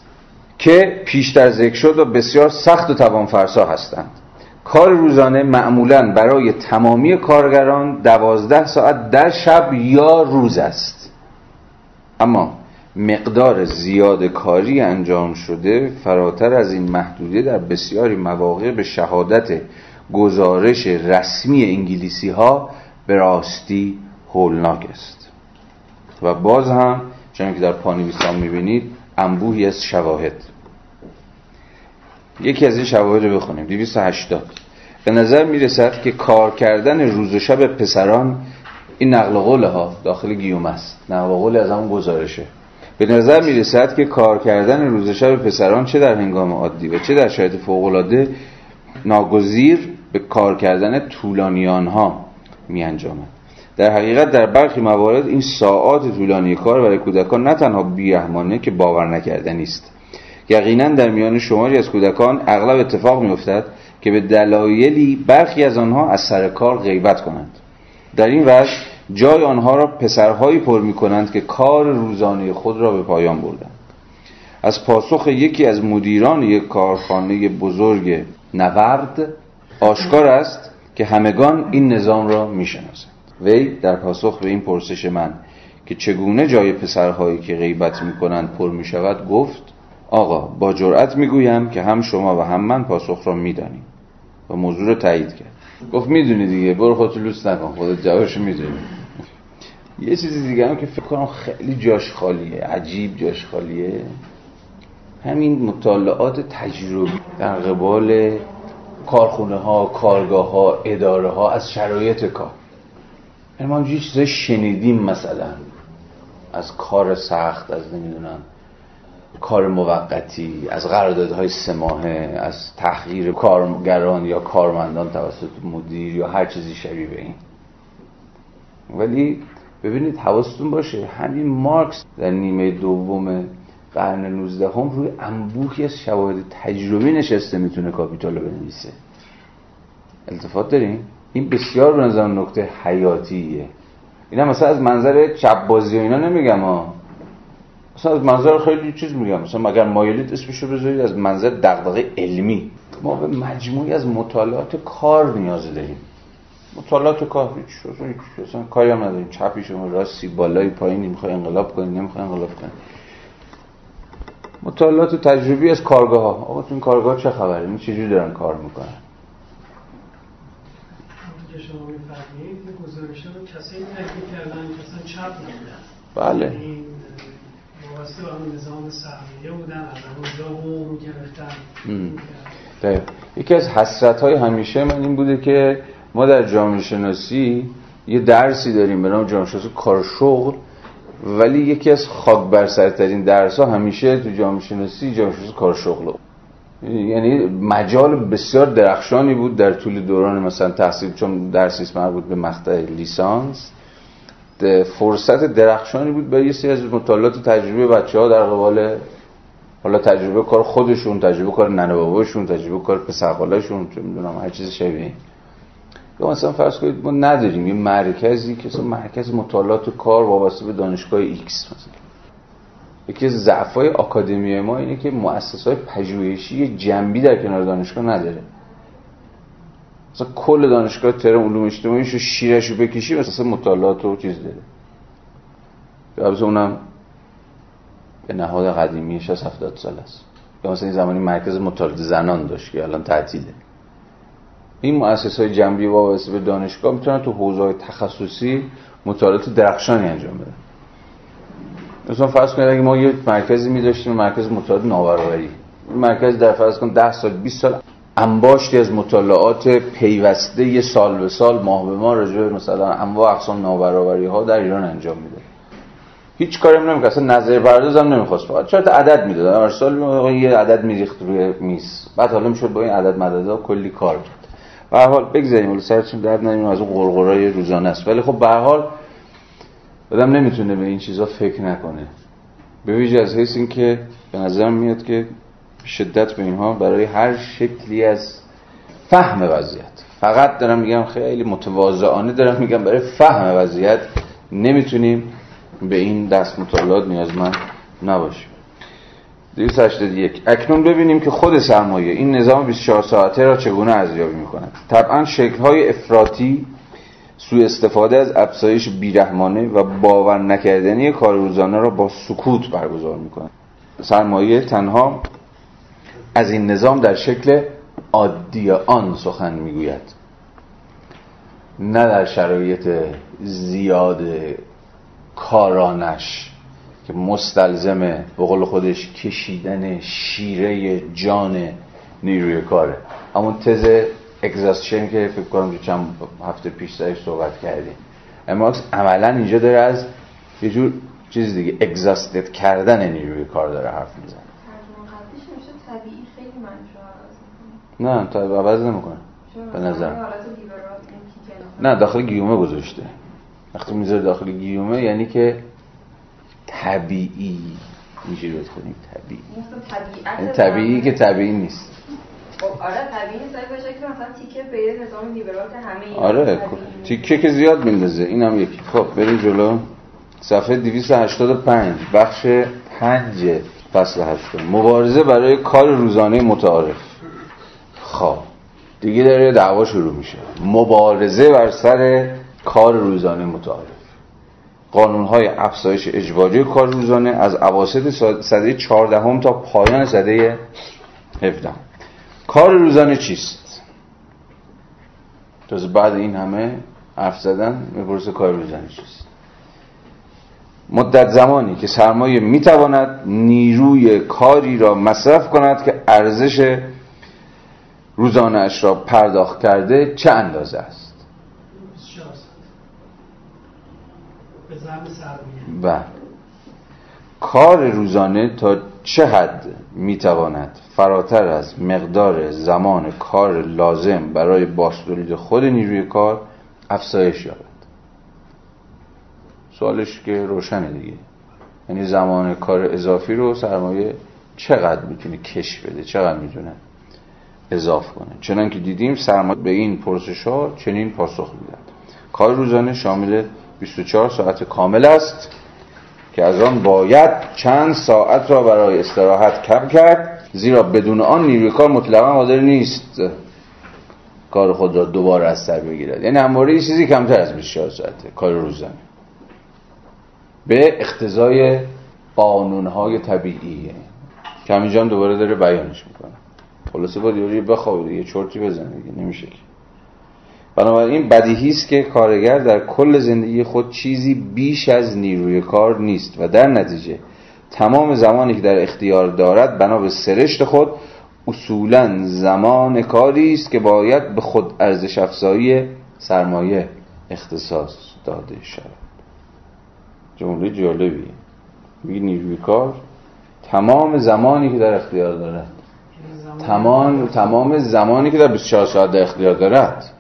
که پیشتر ذکر شد و بسیار سخت و توان فرسا هستند. کار روزانه معمولا برای تمامی کارگران دوازده ساعت در شب یا روز است. اما مقدار زیاد کاری انجام شده فراتر از این محدوده در بسیاری مواقع به شهادت گزارش رسمی انگلیسی ها به راستی هولناک است. و باز هم چون که در پانویسان می‌بینید انبوهی از شواهد. یکی از این شواهد رو بخونیم. 280 به نظر می‌رسد که کار کردن روز و شب پسران این نقل قول ها داخل گیوم است. نقل قول از همون گزارشه. به نظر می رسد که کار کردن روز شب پسران چه در هنگام عادی و چه در شرایط فوقالعاده ناگزیر به کار کردن طولانیان ها می انجامد در حقیقت در برخی موارد این ساعات طولانی کار برای کودکان نه تنها بیرحمانه که باور نکردنی است یقینا در میان شماری از کودکان اغلب اتفاق می افتد که به دلایلی برخی از آنها از سر کار غیبت کنند. در این وجه جای آنها را پسرهایی پر می کنند که کار روزانه خود را به پایان بردند. از پاسخ یکی از مدیران یک کارخانه بزرگ نورد آشکار است که همگان این نظام را می‌شناسند. وی در پاسخ به این پرسش من که چگونه جای پسرهایی که غیبت می‌کنند پر می‌شود گفت آقا با جرأت می‌گویم که هم شما و هم من پاسخ را می‌دانیم. و موضوع رو تایید کرد. گفت می‌دونی دیگه برو خودت لوس نکن خودت جوابشو می‌دونی. یه چیزی دیگه هم که فکر کنم خیلی جاش خالیه عجیب جاش خالیه. همین مطالعات تجربی در قبال کارخونه ها کارگاه ها اداره ها از شرایط کار. ما یه چیزای شنیدیم مثلا. از کار سخت از نمی‌دونم کار موقتی از قراردادهای سه ماهه از تحقیر کارگران یا کارمندان توسط مدیر یا هر چیزی شبیه به این. ولی ببینید حواستون باشه همین مارکس در نیمه دوم قرن 19 هم روی انبوهی از شواهد تجربی نشسته می‌تونه کاپیتال رو بنویسه. التفات داریم این بسیار به نظر نکته حیاتیه. اینا مثلا از منظر چپ بازی و اینا نمیگم ها. مثلا از منظر خیلی چیز میگم. مثلا مگر مایلید اسمشو بذارید از منظر دغدغه علمی. ما به مجموعی از مطالعات کار نیاز داریم. مطالعات کار هیچ اصلا کاری هم نداریم. چپی شما راستی بالای پایینی می‌خوای انقلاب کنی نمی‌خوای انقلاب کنی. مطالعات تجربی از کارگاه ها آقا تو این کارگاه چه خبره؟ این چجوری دارن کار می‌کنن؟ شما میفرمایید این گزارش رو کسی تحقیق کردن که اصلا چپ نبودن. بله. این وابسته به نظام سهمیه بودن از اونجا حقوق می‌گرفتن. یکی از حسرت های همیشه من این بوده که ما در جامعه شناسی یه درسی داریم به نام جامعه شناسی کار شغل ولی یکی از خاک بر سرترین درس ها همیشه تو جامعه شناسی جامعه شناسی کار شغل یعنی مجال بسیار درخشانی بود در طول دوران مثلا تحصیل چون درسی مربوط به مقطع لیسانس. فرصت درخشانی بود برای یه سری از مطالعات و تجربه بچه ها در قبال حالا تجربه کار خودشون تجربه کار ننه باباشون تجربه کار پسرخالاشون چه می‌دونم هر چیز شبیه. یا مثلا فرض کنید ما نداریم یه مرکزی که مثلا مرکز مطالعات کار وابسته به دانشگاه X مثلا. یکی از ضعفای آکادمی ما اینه که مؤسسات پژوهشی جنبی در کنار دانشگاه نداره. مثلا کل دانشگاه تهران علوم اجتماعیش رو شیرش رو بکشی مثلا مطالعات و چیز داره. البته اونم به نهاد قدیمیش از 70 سال است. یا مثلا این زمانی مرکز مطالعات زنان داشت که الان تعطیله. این مؤسسات های جنبی وابسته به دانشگاه می‌تونن تو حوزه تخصصی مطالعات درخشانی انجام بدن. مثلا فرض کنید اگه ما یه مرکزی می داشتیم مرکز مطالعات نابرابری. مرکز در فرض کن 10 سال 20 سال انباشتی از مطالعات پیوسته یه سال به سال ماه به ماه راجع مثلا انواع اقسام نابرابری ها در ایران انجام میده. هیچ کاری هم نمی‌کنه اصلا نظر پرداز هم نمی‌خواست. فقط چرا عدد می‌داد؟ هر سال یه عدد میریخت روی میز. بعد حالا می‌شد با این عدد مددها کلی کار کرد. به هر حال بگذاریم ولی سرچون درد نمی‌دونم از اون قرقرای روزانه است. ولی خب به هر حال آدم نمی‌تونه به این چیزا فکر نکنه. به ویژه از حیث این که به نظرم میاد که شدت به اینها برای هر شکلی از فهم وضعیت. فقط دارم میگم خیلی متواضعانه دارم میگم برای فهم وضعیت نمی‌تونیم به این دست مطالعات نیازمند نباشیم. 281 اکنون ببینیم که خود سرمایه این نظام 24 ساعته را چگونه ارزیابی می‌کند. طبعا شکل‌های افراطی سوء استفاده از افزایش بیرحمانه و باور نکردنی کار روزانه را با سکوت برگزار می‌کنند سرمایه تنها از این نظام در شکل عادی آن سخن می‌گوید. نه در شرایط زیاد کارانش که مستلزم به قول خودش کشیدن شیره جان نیروی کاره. همون تز اگزاستشن که فکر کنم چند هفته پیش سرش صحبت کردیم. اماکس عملا اینجا داره از یه جور چیز دیگه اگزاستد کردن نیروی کار داره حرف می‌زنه. نه تا عوض نمی‌کنه. به نظر نه داخل گیومه گذاشته. وقتی می‌ذاره داخل گیومه یعنی که طبیعی. اینجوری باید کنیم طبیعی. این طبیعی که طبیعی نیست. خب آره طبیعی باشه که مثلا تیکه به نظام لیبرال همه آره خب، تیکه که زیاد میندازه اینم یکی. خب بریم جلو. صفحه 285 بخش 5 فصل 8 مبارزه برای کار روزانه متعارف. خب دیگه داره دعوا شروع میشه. مبارزه بر سر کار روزانه متعارف. قانون های افزایش اجباری کار روزانه از اواسط سده 14 تا پایان سده 17 کار روزانه چیست؟ تازه بعد این همه حرف زدن می‌پرسه کار روزانه چیست؟ مدت زمانی که سرمایه می‌تواند نیروی کاری را مصرف کند که ارزش روزانه را پرداخت کرده چه اندازه است؟ و بله. کار روزانه تا چه حد می‌تواند فراتر از مقدار زمان کار لازم برای بازتولید خود نیروی کار افزایش یابد؟ سوالش که روشنه دیگه. یعنی زمان کار اضافی رو سرمایه چقدر می‌تونه کش بده؟ چقدر می‌تونه اضاف کنه؟ چنان که دیدیم سرمایه به این پرسش ها چنین پاسخ میدن کار روزانه شامل 24 ساعت کامل است. که از آن باید چند ساعت را برای استراحت کم کرد زیرا بدون آن نیروی کار مطلقا قادر نیست کار خود را دوباره از سر بگیرد. یعنی همواره چیزی کمتر از 24 ساعته کار روزانه. به اختزای قانونهای طبیعیه که همینجا هم دوباره داره بیانش می‌کنه. خلاصه باید یه بخوابه یه چرتی بزنه دیگه نمیشه که. بنابراین بدیهی است که کارگر در کل زندگی خود چیزی بیش از نیروی کار نیست و در نتیجه تمام زمانی که در اختیار دارد بنا به سرشت خود اصولا زمان کاری است که باید به خود ارزش افزایی سرمایه اختصاص داده شود. جمله جالبی میگه نیروی کار تمام زمانی که در اختیار دارد. تمام تمام زمانی که در 24 ساعت در اختیار دارد.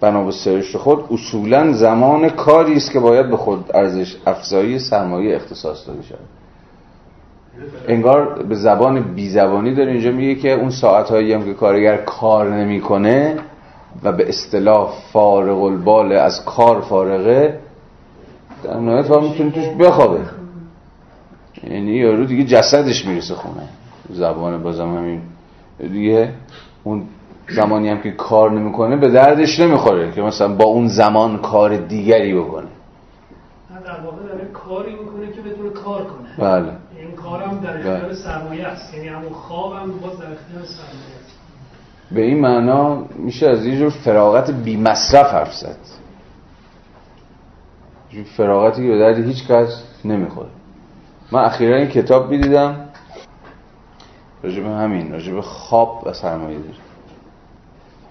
بنا به سرشت خود اصولا زمان کاری است که باید به خود ارزش افزایی سرمایه اختصاص داده شود. انگار به زبان بی زبانی داره اینجا میگه که اون ساعت هایی هم که کارگر کار نمی‌کنه و به اصطلاح فارغ البال از کار فارغه در نهایت هم می‌تونه توش بخوابه. یعنی یارو دیگه جسدش می‌رسه خونه. زبان بازم همین. دیگه اون زمانی هم که کار نمی‌کنه به دردش نمی‌خوره که مثلا با اون زمان کار دیگری بکنه. در واقع داره کاری می‌کنه که بتونه کار کنه. بله. این کارم در اختیار بله. سرمایه است. یعنی همون خوابم باز در اختیار سرمایه است. به این معنا میشه از یه جور فراغت بی مصرف حرف زد. فراغتی که به درد هیچ کس نمی‌خوره. من اخیرا این کتاب می‌دیدم. راجب همین راجب خواب و سرمایه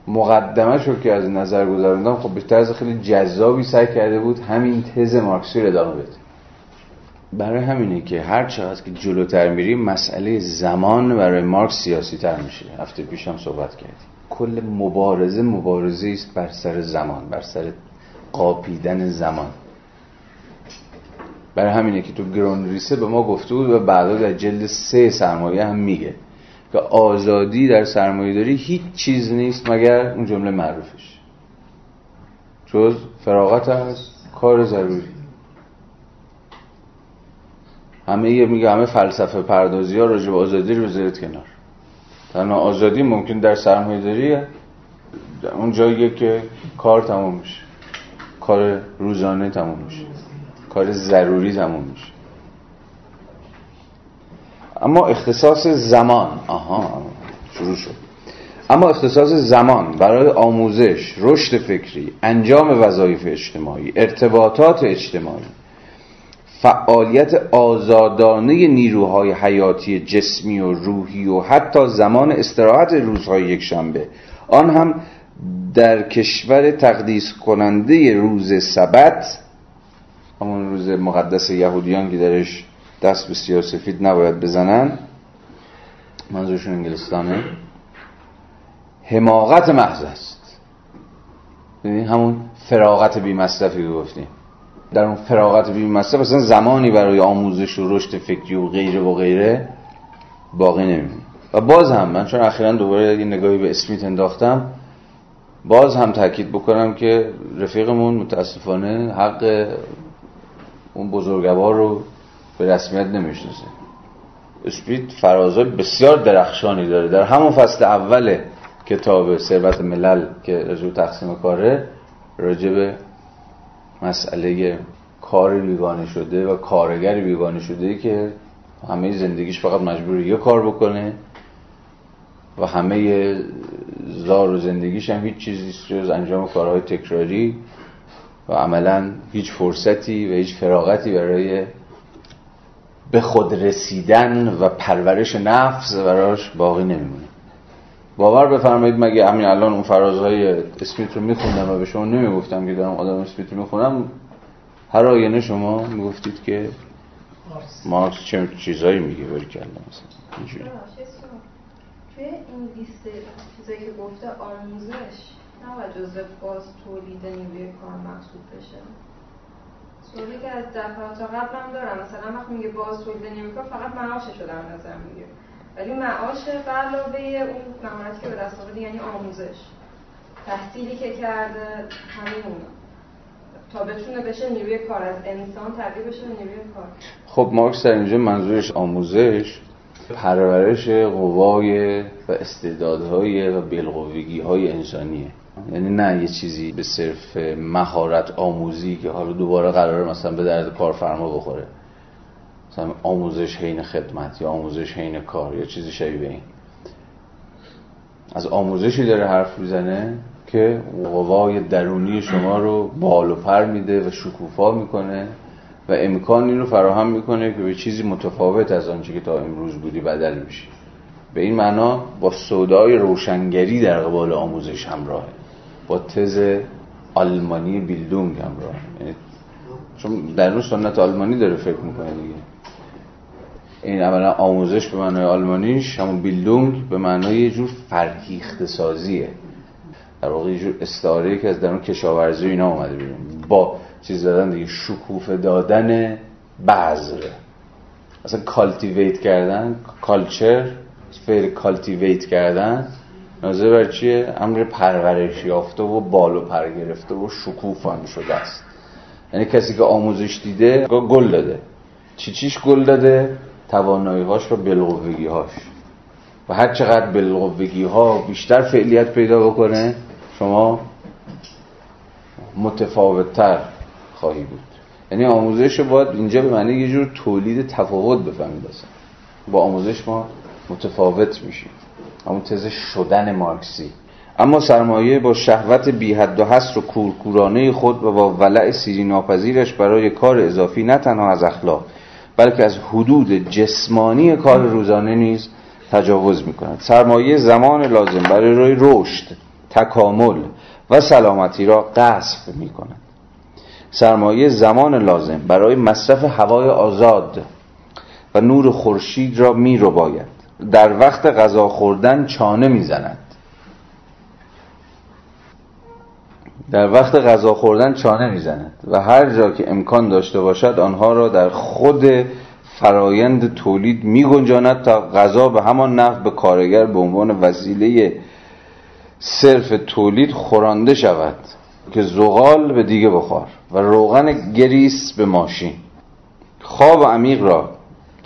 مقدمه شو که از نظر گذاروندم خب به طرز خیلی جذابی سعی کرده بود همین تز مارکسی رو ادامه بده. برای همینه که هر چقدر که جلوتر میریم مسئله زمان برای مارکس سیاسی تر میشه. هفته پیش هم صحبت کردیم. کل مبارزه مبارزه است بر سر زمان بر سر قاپیدن زمان. برای همینه که تو گرون ریسه به ما گفته بود و بعدا در جلد سه سرمایه هم میگه. که آزادی در سرمایه داری هیچ چیز نیست مگر اون جمله معروفش. جز فراغت از کار ضروری. همه یه میگه همه فلسفه پردازی ها راجع آزادی رو بذارید کنار. تنها آزادی ممکن در سرمایه داری اون جاییه که کار تموم میشه. کار روزانه تموم میشه. کار ضروری تموم میشه. اما اختصاص زمان. آها شروع شد. اما اختصاص زمان برای آموزش رشد فکری انجام وظایف اجتماعی ارتباطات اجتماعی فعالیت آزادانه نیروهای حیاتی جسمی و روحی و حتی زمان استراحت روزهای یکشنبه آن هم در کشور تقدیس کننده روز سبت همون روز مقدس یهودیان که درش دست به سیاسفید نباید بزنن. منظورشون انگلستانه. حماقت محض است. یعنی همون فراغت بی مصرفی گفتیم. در اون فراغت بی مصرف اصلا زمانی برای آموزش و رشد فکری و غیره و غیره باقی نمیمونه. و باز هم من چون اخیرا دوباره یه نگاهی به اسمیت انداختم باز هم تاکید بکنم که رفیقمون متاسفانه حق اون بزرگوار رو به رسمیت نمی‌شناسه. اسپریت فرازهای بسیار درخشانی داره. در همون فصل اول کتاب ثروت ملل که رجوع تقسیم کاره راجع به مسئله کار بیگانه شده و کارگر بیگانه شده که همه زندگیش فقط مجبور یه کار بکنه و همه زار و زندگیش هم هیچ چیزی جز انجام کارهای تکراری و عملا هیچ فرصتی و هیچ فراغتی برای به خود رسیدن و پرورش نفس براش باقی نمیمونه. باور بفرمایید مگه همین الان اون فرازهای اسمیت رو میخوندم و به شما نمی‌گفتم که دارم آدم اسمیت رو می‌خونم؟ هر آینه شما می‌گفتید که مارکس. چه چیزایی میگه؟ بری کردم مثلا اینجوری. توی این لیست چیزایی که گفته آموزش نباید جزء باز تولید نیروی کار محسوب بشه. سوالی که از دفعات قبلم دارم. مثلا وقتی میگه باز نیروی کار فقط معاشش رو در نظر می‌گیره. ولی معاش علاوه اون مهارتی که به دست آورده یعنی آموزش. تحصیلی که کرده همین تا بتونه بشه نیروی کار از انسان تبدیل بشه نیروی کار. خب مارکس در اینجا منظورش آموزش پرورش قوای و استعدادهای و بالقوگی های انسانیه. یعنی نه یه چیزی به صرف مهارت آموزی که حالا دوباره قراره مثلا به درد کارفرما بخوره. مثلا آموزش حین خدمت یا آموزش حین کار یا چیزی شبیه این. از آموزشی داره حرف می‌زنه که قوای درونی شما رو بال و پر میده و شکوفا می‌کنه و امکانی رو فراهم می‌کنه که به چیزی متفاوت از آنچه که تا امروز بودی بدل میشه به این معنا با سودای روشنگری در قبال آموزش همراهه. با تز آلمانی بیلدونگ همراه. یعنی چون در اون سنت آلمانی داره فکر می‌کنه دیگه. این اولا آموزش به معنای آلمانیش همون بیلدونگ به معنای یه جور فرهیخت سازیه. در واقع یه جور استعاره که از درون کشاورزی اینا اومده بیرون. با چیز دادن دیگه شکوفه دادن بذر. اصلا cultivate کردن culture فعل cultivate کردن ناظر بر چیه؟ امر پرورش یافته و بال و پر گرفته و شکوفان شده است. یعنی کسی که آموزش دیده گل داده. چی چیش گل داده؟ توانایی هاش و بالقوگی هاش و هر چقدر بالقوگی ها بیشتر فعلیت پیدا بکنه شما متفاوتتر خواهی بود. یعنی آموزش باید اینجا به معنی یه جور تولید تفاوت بفهمید با آموزش ما متفاوت میشیم. همون تز شدن مارکسی. اما سرمایه با شهوت بی حد و حصر و کورکورانه خود و با ولع سیری ناپذیرش برای کار اضافی نه تنها از اخلاق بلکه از حدود جسمانی کار روزانه نیز تجاوز می کند سرمایه زمان لازم برای روی رشد تکامل و سلامتی را قصف می کند سرمایه زمان لازم برای مصرف هوای آزاد و نور خورشید را می رو باید در وقت غذا خوردن چانه می‌زند. در وقت غذا خوردن چانه می‌زند و هر جا که امکان داشته باشد آنها را در خود فرایند تولید میگنجاند تا غذا به همان نحو به کارگر به عنوان وسیله صرف تولید خورانده شود که زغال به دیگه بخار و روغن گریس به ماشین. خواب عمیق را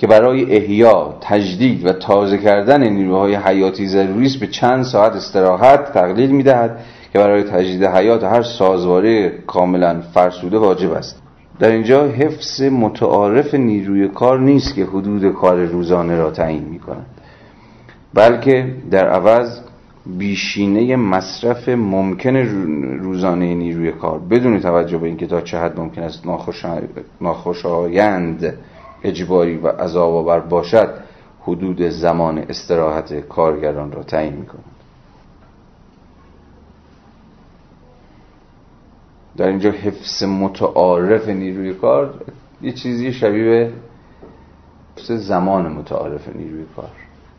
که برای احیا، تجدید و تازه کردن نیروهای حیاتی ضروری است به چند ساعت استراحت تقلیل می‌دهد که برای تجدید حیات هر سازواره کاملا فرسوده واجب است. در اینجا حفظ متعارف نیروی کار نیست که حدود کار روزانه را تعیین می کند بلکه در عوض بیشینه مصرف ممکن روزانه نیروی کار بدون توجه به اینکه تا چه حد ممکن است ناخوشایند اجباری و عذاب باشد حدود زمان استراحت کارگران را تعیین می کند در اینجا حفظ متعارف نیروی کار یه چیزی شبیه به حفظ زمان متعارف نیروی کار.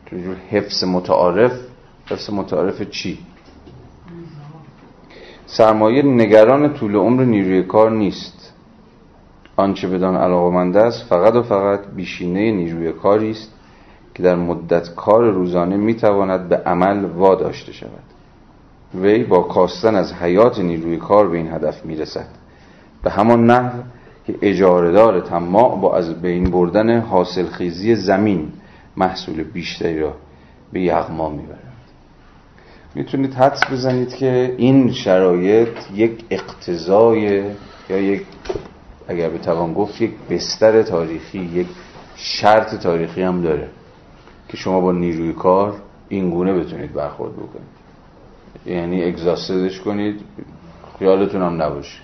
جور حفظ متعارف؟ حفظ متعارف چی؟ سرمایه نگران طول عمر نیروی کار نیست. آنچه بدان علاقمند است فقط و فقط بیشینه نیروی کاری است که در مدت کار روزانه می‌تواند به عمل واداشته شود. وی با کاستن از حیات نیروی کار به این هدف می‌رسد. به همان نحو که اجارهدار تماع با از بین بردن حاصل خیزی زمین محصول بیشتری را به یغما می‌برد. می‌تونید حدس بزنید که این شرایط یک اقتضای یا یک اگر بتوان گفت یک بستر تاریخی یک شرط تاریخی هم داره که شما با نیروی کار این گونه بتونید برخورد بکنید. یعنی اگزاستدش کنید خیالتون هم نباشه.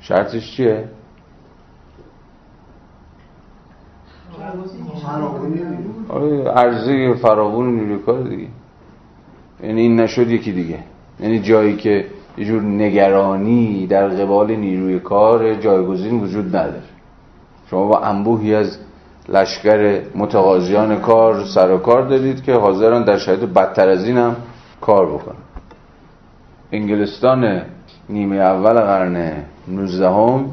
شرطش چیه؟ عرضه فراوون نیروی کار دیگه. یعنی این نشد یکی دیگه. یعنی جایی که یه جور نگرانی در قبال نیروی کار جایگزین وجود نداره. شما با انبوهی از لشکر متقاضیان کار سر و کار دارید که حاضران در شرایط بدتر از این هم کار بکنن. انگلستان نیمه اول قرن 19 هم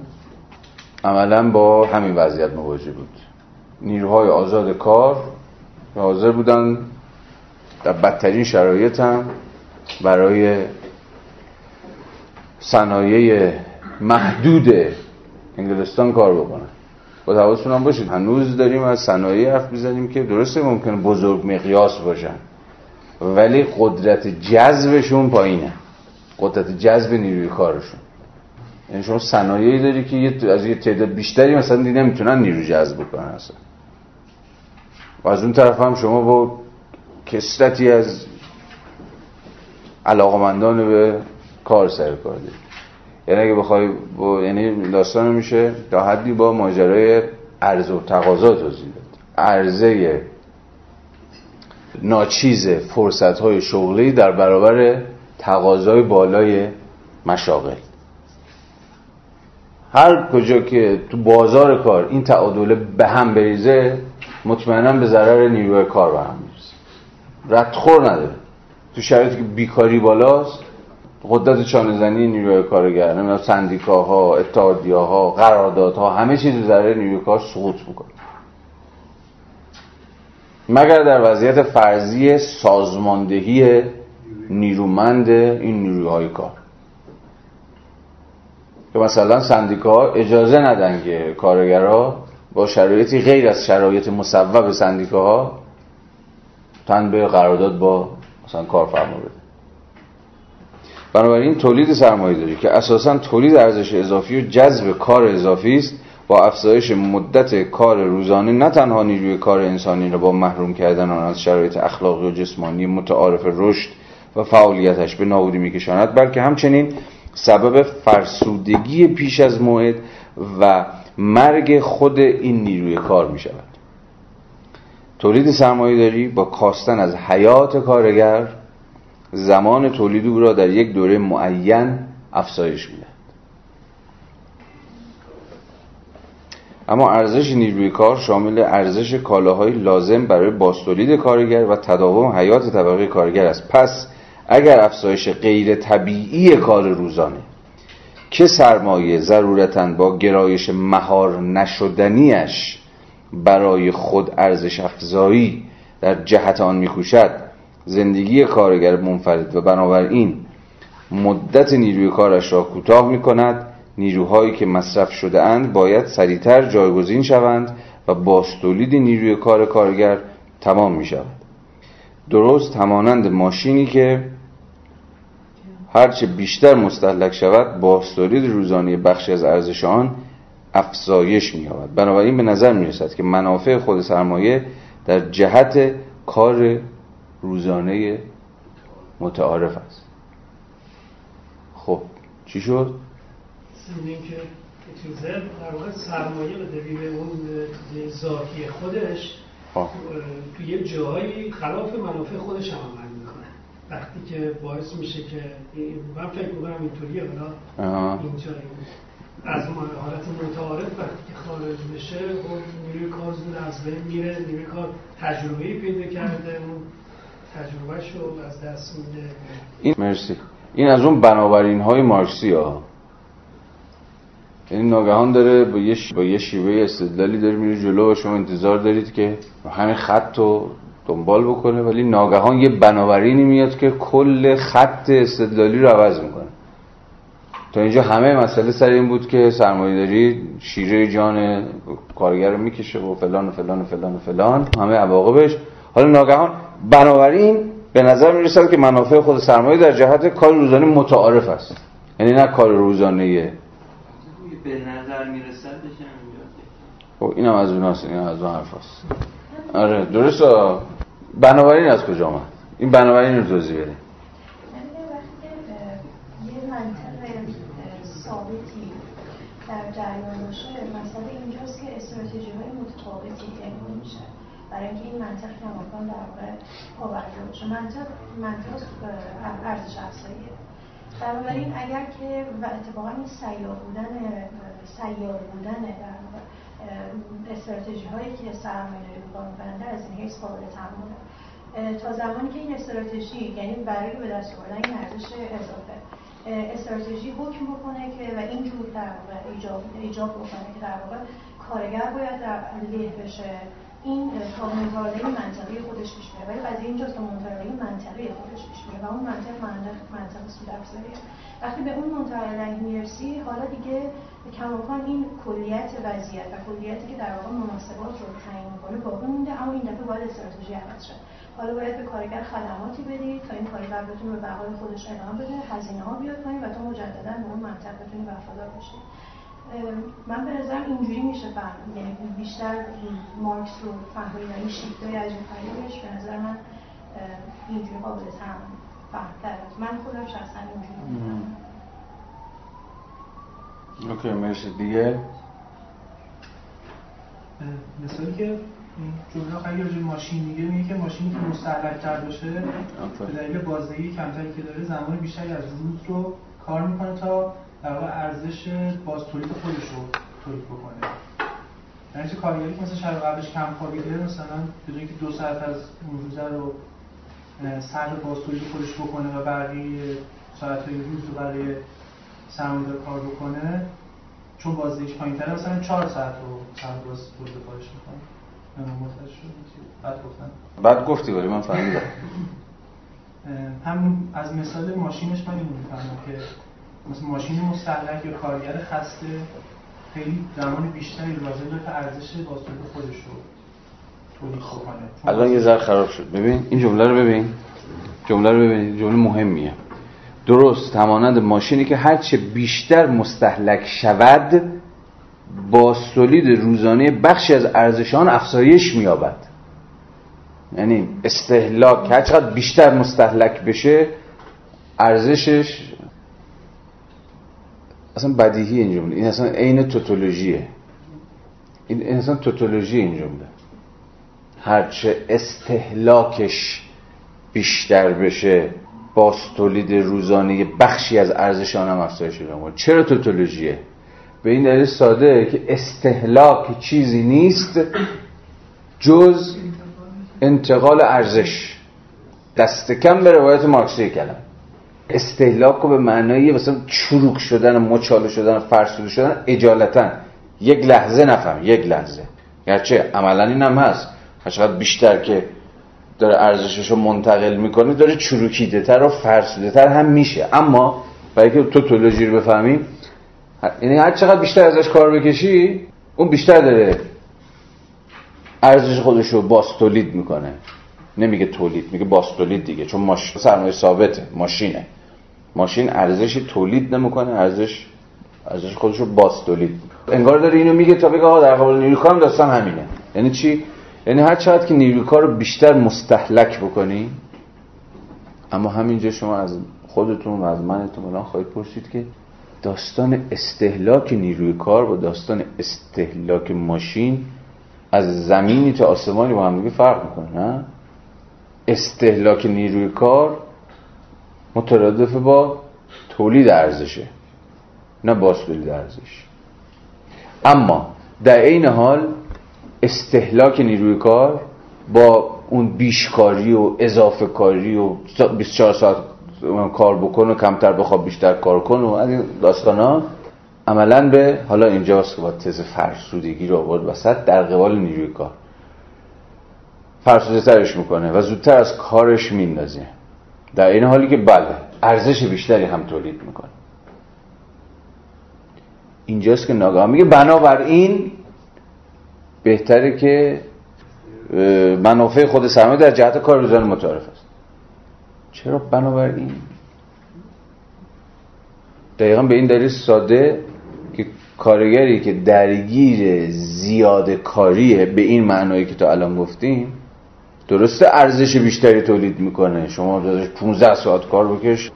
عملا با همین وضعیت مواجه بود. نیروهای آزاد کار حاضر بودن در بدترین شرایط هم برای صنایع محدود انگلستان کار بکنن با حواستون هم باشید. هنوز داریم از صنایع حرف می‌زنیم که درسته ممکنه بزرگ مقیاس باشن. ولی قدرت جذبشون پایینه. قدرت جذب نیروی کارشون. یعنی شما صنایعی داری که از یه تعداد بیشتری مثلا دیگه نمی‌تونن نیرو جذب بکنن اصلا. و از اون طرف هم شما با کسرتی از علاقمندان به کار سر کار دارید یعنی اگه بخوای با یعنی داستان میشه تا حدی با ماجرای عرض و تقاضا توضیح داد عرضه ناچیز فرصت های شغلی در برابر تقاضای بالای مشاغل. هر کجا که تو بازار کار این تعادله به هم بریزه مطمئنا به ضرر نیروی کار به هم ردخور نداره. تو شرایطی که بیکاری بالاست قدرت چانه نیروی کارگر نمی‌دونم سندیکاها اتحادیه‌ها قراردادها همه چیز ضرر نیروی کار سقوط می‌کنه. مگر در وضعیت فرضی سازماندهی نیرومند این نیروهای کار. که مثلا سندیکا اجازه ندن که کارگرها با شرایطی غیر از شرایط مصوب سندیکاها تن به قرارداد با مثلا کارفرما بده بنابراین تولید سرمایه داری که اساسا تولید ارزش اضافی و جذب کار اضافی است. با افزایش مدت کار روزانه نه تنها نیروی کار انسانی را با محروم کردن آن از شرایط اخلاقی و جسمانی متعارف رشد و فعالیتش به نابودی میکشاند بلکه همچنین سبب فرسودگی پیش از موعد و مرگ خود این نیروی کار می شود تولید سرمایه داری با کاستن از حیات کارگر زمان تولید او را در یک دوره معین افزایش می‌دهد. اما ارزش نیروی کار شامل ارزش کالاهای لازم برای باستولید کارگر و تداوم حیات طبقه کارگر است. پس اگر افزایش غیر طبیعی کار روزانه که سرمایه ضرورتا با گرایش مهار نشدنیش برای خود ارزش افزایی در جهت آن میکوشد زندگی کارگر منفرد و بنابراین مدت نیروی کارش را کوتاه می کند نیروهایی که مصرف شده اند باید سریعتر جایگزین شوند و باستولید نیروی کار کارگر تمام می شود درست همانند ماشینی که هرچه بیشتر مستحلک شود باستولید روزانه بخشی از ارزش آن افزایش می یابد بنابراین به نظر می رسد که منافع خود سرمایه در جهت کار روزانه متعارف است. خب چی شد؟ این که چیزه در واقع سرمایه به دلیل اون ذاتی خودش توی یه جایی خلاف منافع خودش هم عمل می‌کنه. وقتی که باعث میشه که من فکر می‌کنم اینطوریه حالا اینجا از حالت متعارف وقتی که خارج بشه خب نیروی کار زود از بین میره نیروی کار تجربه پیدا کرده اون از این مرسی. این از اون بنابراین های مارکسی ها. یعنی ناگهان داره با یه, با یه شیوه استدلالی داره میره جلو و شما انتظار دارید که همین خط رو دنبال بکنه ولی ناگهان یه بنابرینی میاد که کل خط استدلالی رو عوض می‌کنه. تا اینجا همه مسئله سر این بود که سرمایه داری شیره جان کارگر رو می‌کشه و فلان و فلان و فلان و فلان. همه عواقبش. حالا ناگهان بنابراین به نظر می‌رسد که منافع خود سرمایه در جهت کار روزانه متعارف است. یعنی نه کار روزانه. به نظر می‌رسد بشه خب اینم از اوناست این از اون حرف هست آره درست بنابراین از کجا آمد این بنابراین رو توضیح بده در جریان باشه مسئله اینجاست که استراتژی های متفاوتی اعمال میشه برای اینکه این منطق کماکان در واقع پاورده باشه منطق منطق ارزش افزاییه. بنابراین اگر که و اتفاقا این سیار بودن سیار بودن در استراتژی هایی که سرمایه داری از این حیث قابل تحمله. تا زمانی که این استراتژی یعنی برای به دست آوردن این ارزش اضافه استراتژی حکم بکنه که و اینجور در واقع ایجاب, ایجاب بکنه که در واقع کارگر باید در له بشه. این تا مطالعه منطقی خودش پیش میره ولی قضیه اینجاست که مطالعه منطقی خودش پیش میره و اون منطق منطق منطق سود وقتی به اون مطالعه می‌رسی حالا دیگه کماکان این کلیت وضعیت و کلیتی که در واقع مناسبات رو تعیین می‌کنه با اون مونده اما این دفعه باید استراتژی عوض شد حالا باید به کارگر خدماتی بدید تا این کارگر بتونه به بقای خودش ادامه بده هزینه ها بیاد کنید و تو مجددا به اون منطق بتونی وفادار بشی من به نظرم اینجوری میشه فهم. یعنی بیشتر مارکس رو فهمید این شیفتای عجیب غریبش به نظر من اینجوری قابل فهم تر من خودم شخصا اینجوری اوکی مرسی. دیگه؟ مثالی که جمله آخری راجع ماشین میگه میگه که ماشینی که مستهلک کرده باشه به دلیل بازدهی کمتری که داره زمان بیشتری از روز رو کار می‌کنه تا در واقع ارزش باز تولید خودش رو تولید بکنه. یعنی چه کارگری که مثلا شب قبلش کم خوابیده مثلا بدون که دو ساعت از اون روزه رو سر باز تولید خودش بکنه و بقیه ساعت های روز رو برای سرمایه‌دار کار بکنه چون بازدهیش پایین‌تره مثلا 4 ساعت رو سر باز تولید خودش می‌کنه. بعد گفتم. بعد گفتی ولی من فهمیدم. همون از مثال ماشینش من اینو می‌فهمم که مثل ماشین مستهلک یا کارگر خسته خیلی زمان بیشتری لازم داره تا ارزش بازتولید خودش رو الان یه ذره خراب شد. ببین این جمله رو ببین. جمله رو ببین. جمله مهمیه. درست همانند ماشینی که هرچه بیشتر مستحلک شود با سولید روزانه بخشی از ارزشان افزایش مییابد. یعنی استهلاک هر چقدر بیشتر مستحلک بشه ارزشش اصلا بدیهی این جمله این اصلا عین توتولوژیه. این اصلا توتولوژی این جمله هرچه استهلاکش بیشتر بشه با تولید روزانه بخشی از ارزش آن هم افزایش چرا توتولوژیه؟ به این دلیل ساده که استهلاک چیزی نیست جز انتقال ارزش. دست کم به روایت مارکسی کلم استهلاک رو به معنای مثلا چروک شدن مچاله شدن فرسوده شدن اجالتا. یک لحظه نفهم یک لحظه. گرچه عملا این هم هست. چقدر بیشتر که داره ارزشش رو منتقل می‌کنه داره چروکیده تر و فرسوده تر هم میشه. اما برای که توتولوژی رو بفهمیم یعنی هر چقدر بیشتر ازش کار بکشی اون بیشتر داره ارزش خودش رو باز تولید می‌کنه. نمیگه تولید میگه باز تولید دیگه چون ماش... سرمایه ثابته ماشینه. ماشین ارزش تولید نمی‌کنه ارزش ارزش خودش رو باز تولید انگار داره اینو میگه تا بگه آقا در قبال نیروی کار داستان همینه. یعنی چی؟ یعنی هر چقدر که نیروی کار رو بیشتر مستحلک بکنی اما همینجا شما از خودتون و از منتون الان خواهید پرسید که داستان استهلاک نیروی کار با داستان استهلاک ماشین از زمینی تا آسمانی با هم فرق می‌کنه نه؟ استهلاک نیروی کار مترادف با تولید ارزشه نه باز تولید ارزش. اما در عین حال استهلاک نیروی کار با اون بیشکاری و اضافه کاری و 24 ساعت کار بکن و کمتر بخواب بیشتر کار کن و این داستان ها عملا به حالا اینجاست که با تز فرسودگی رو آورد وسط در قبال نیروی کار. فرسوده ترش می‌کنه و زودتر از کارش میندازه. در این حالی که بله ارزش بیشتری هم تولید می‌کنه. اینجاست که ناگاه میگه بنابراین بهتره که منافع خود سرمایه در جهت کار روزانه متعارف است. چرا بنابراین دقیقا به این دلیل ساده که کارگری که درگیر زیاد کاریه به این معنایی که تا الان گفتیم درسته ارزش بیشتری تولید می‌کنه. شما دادش 15 ساعت کار بکش.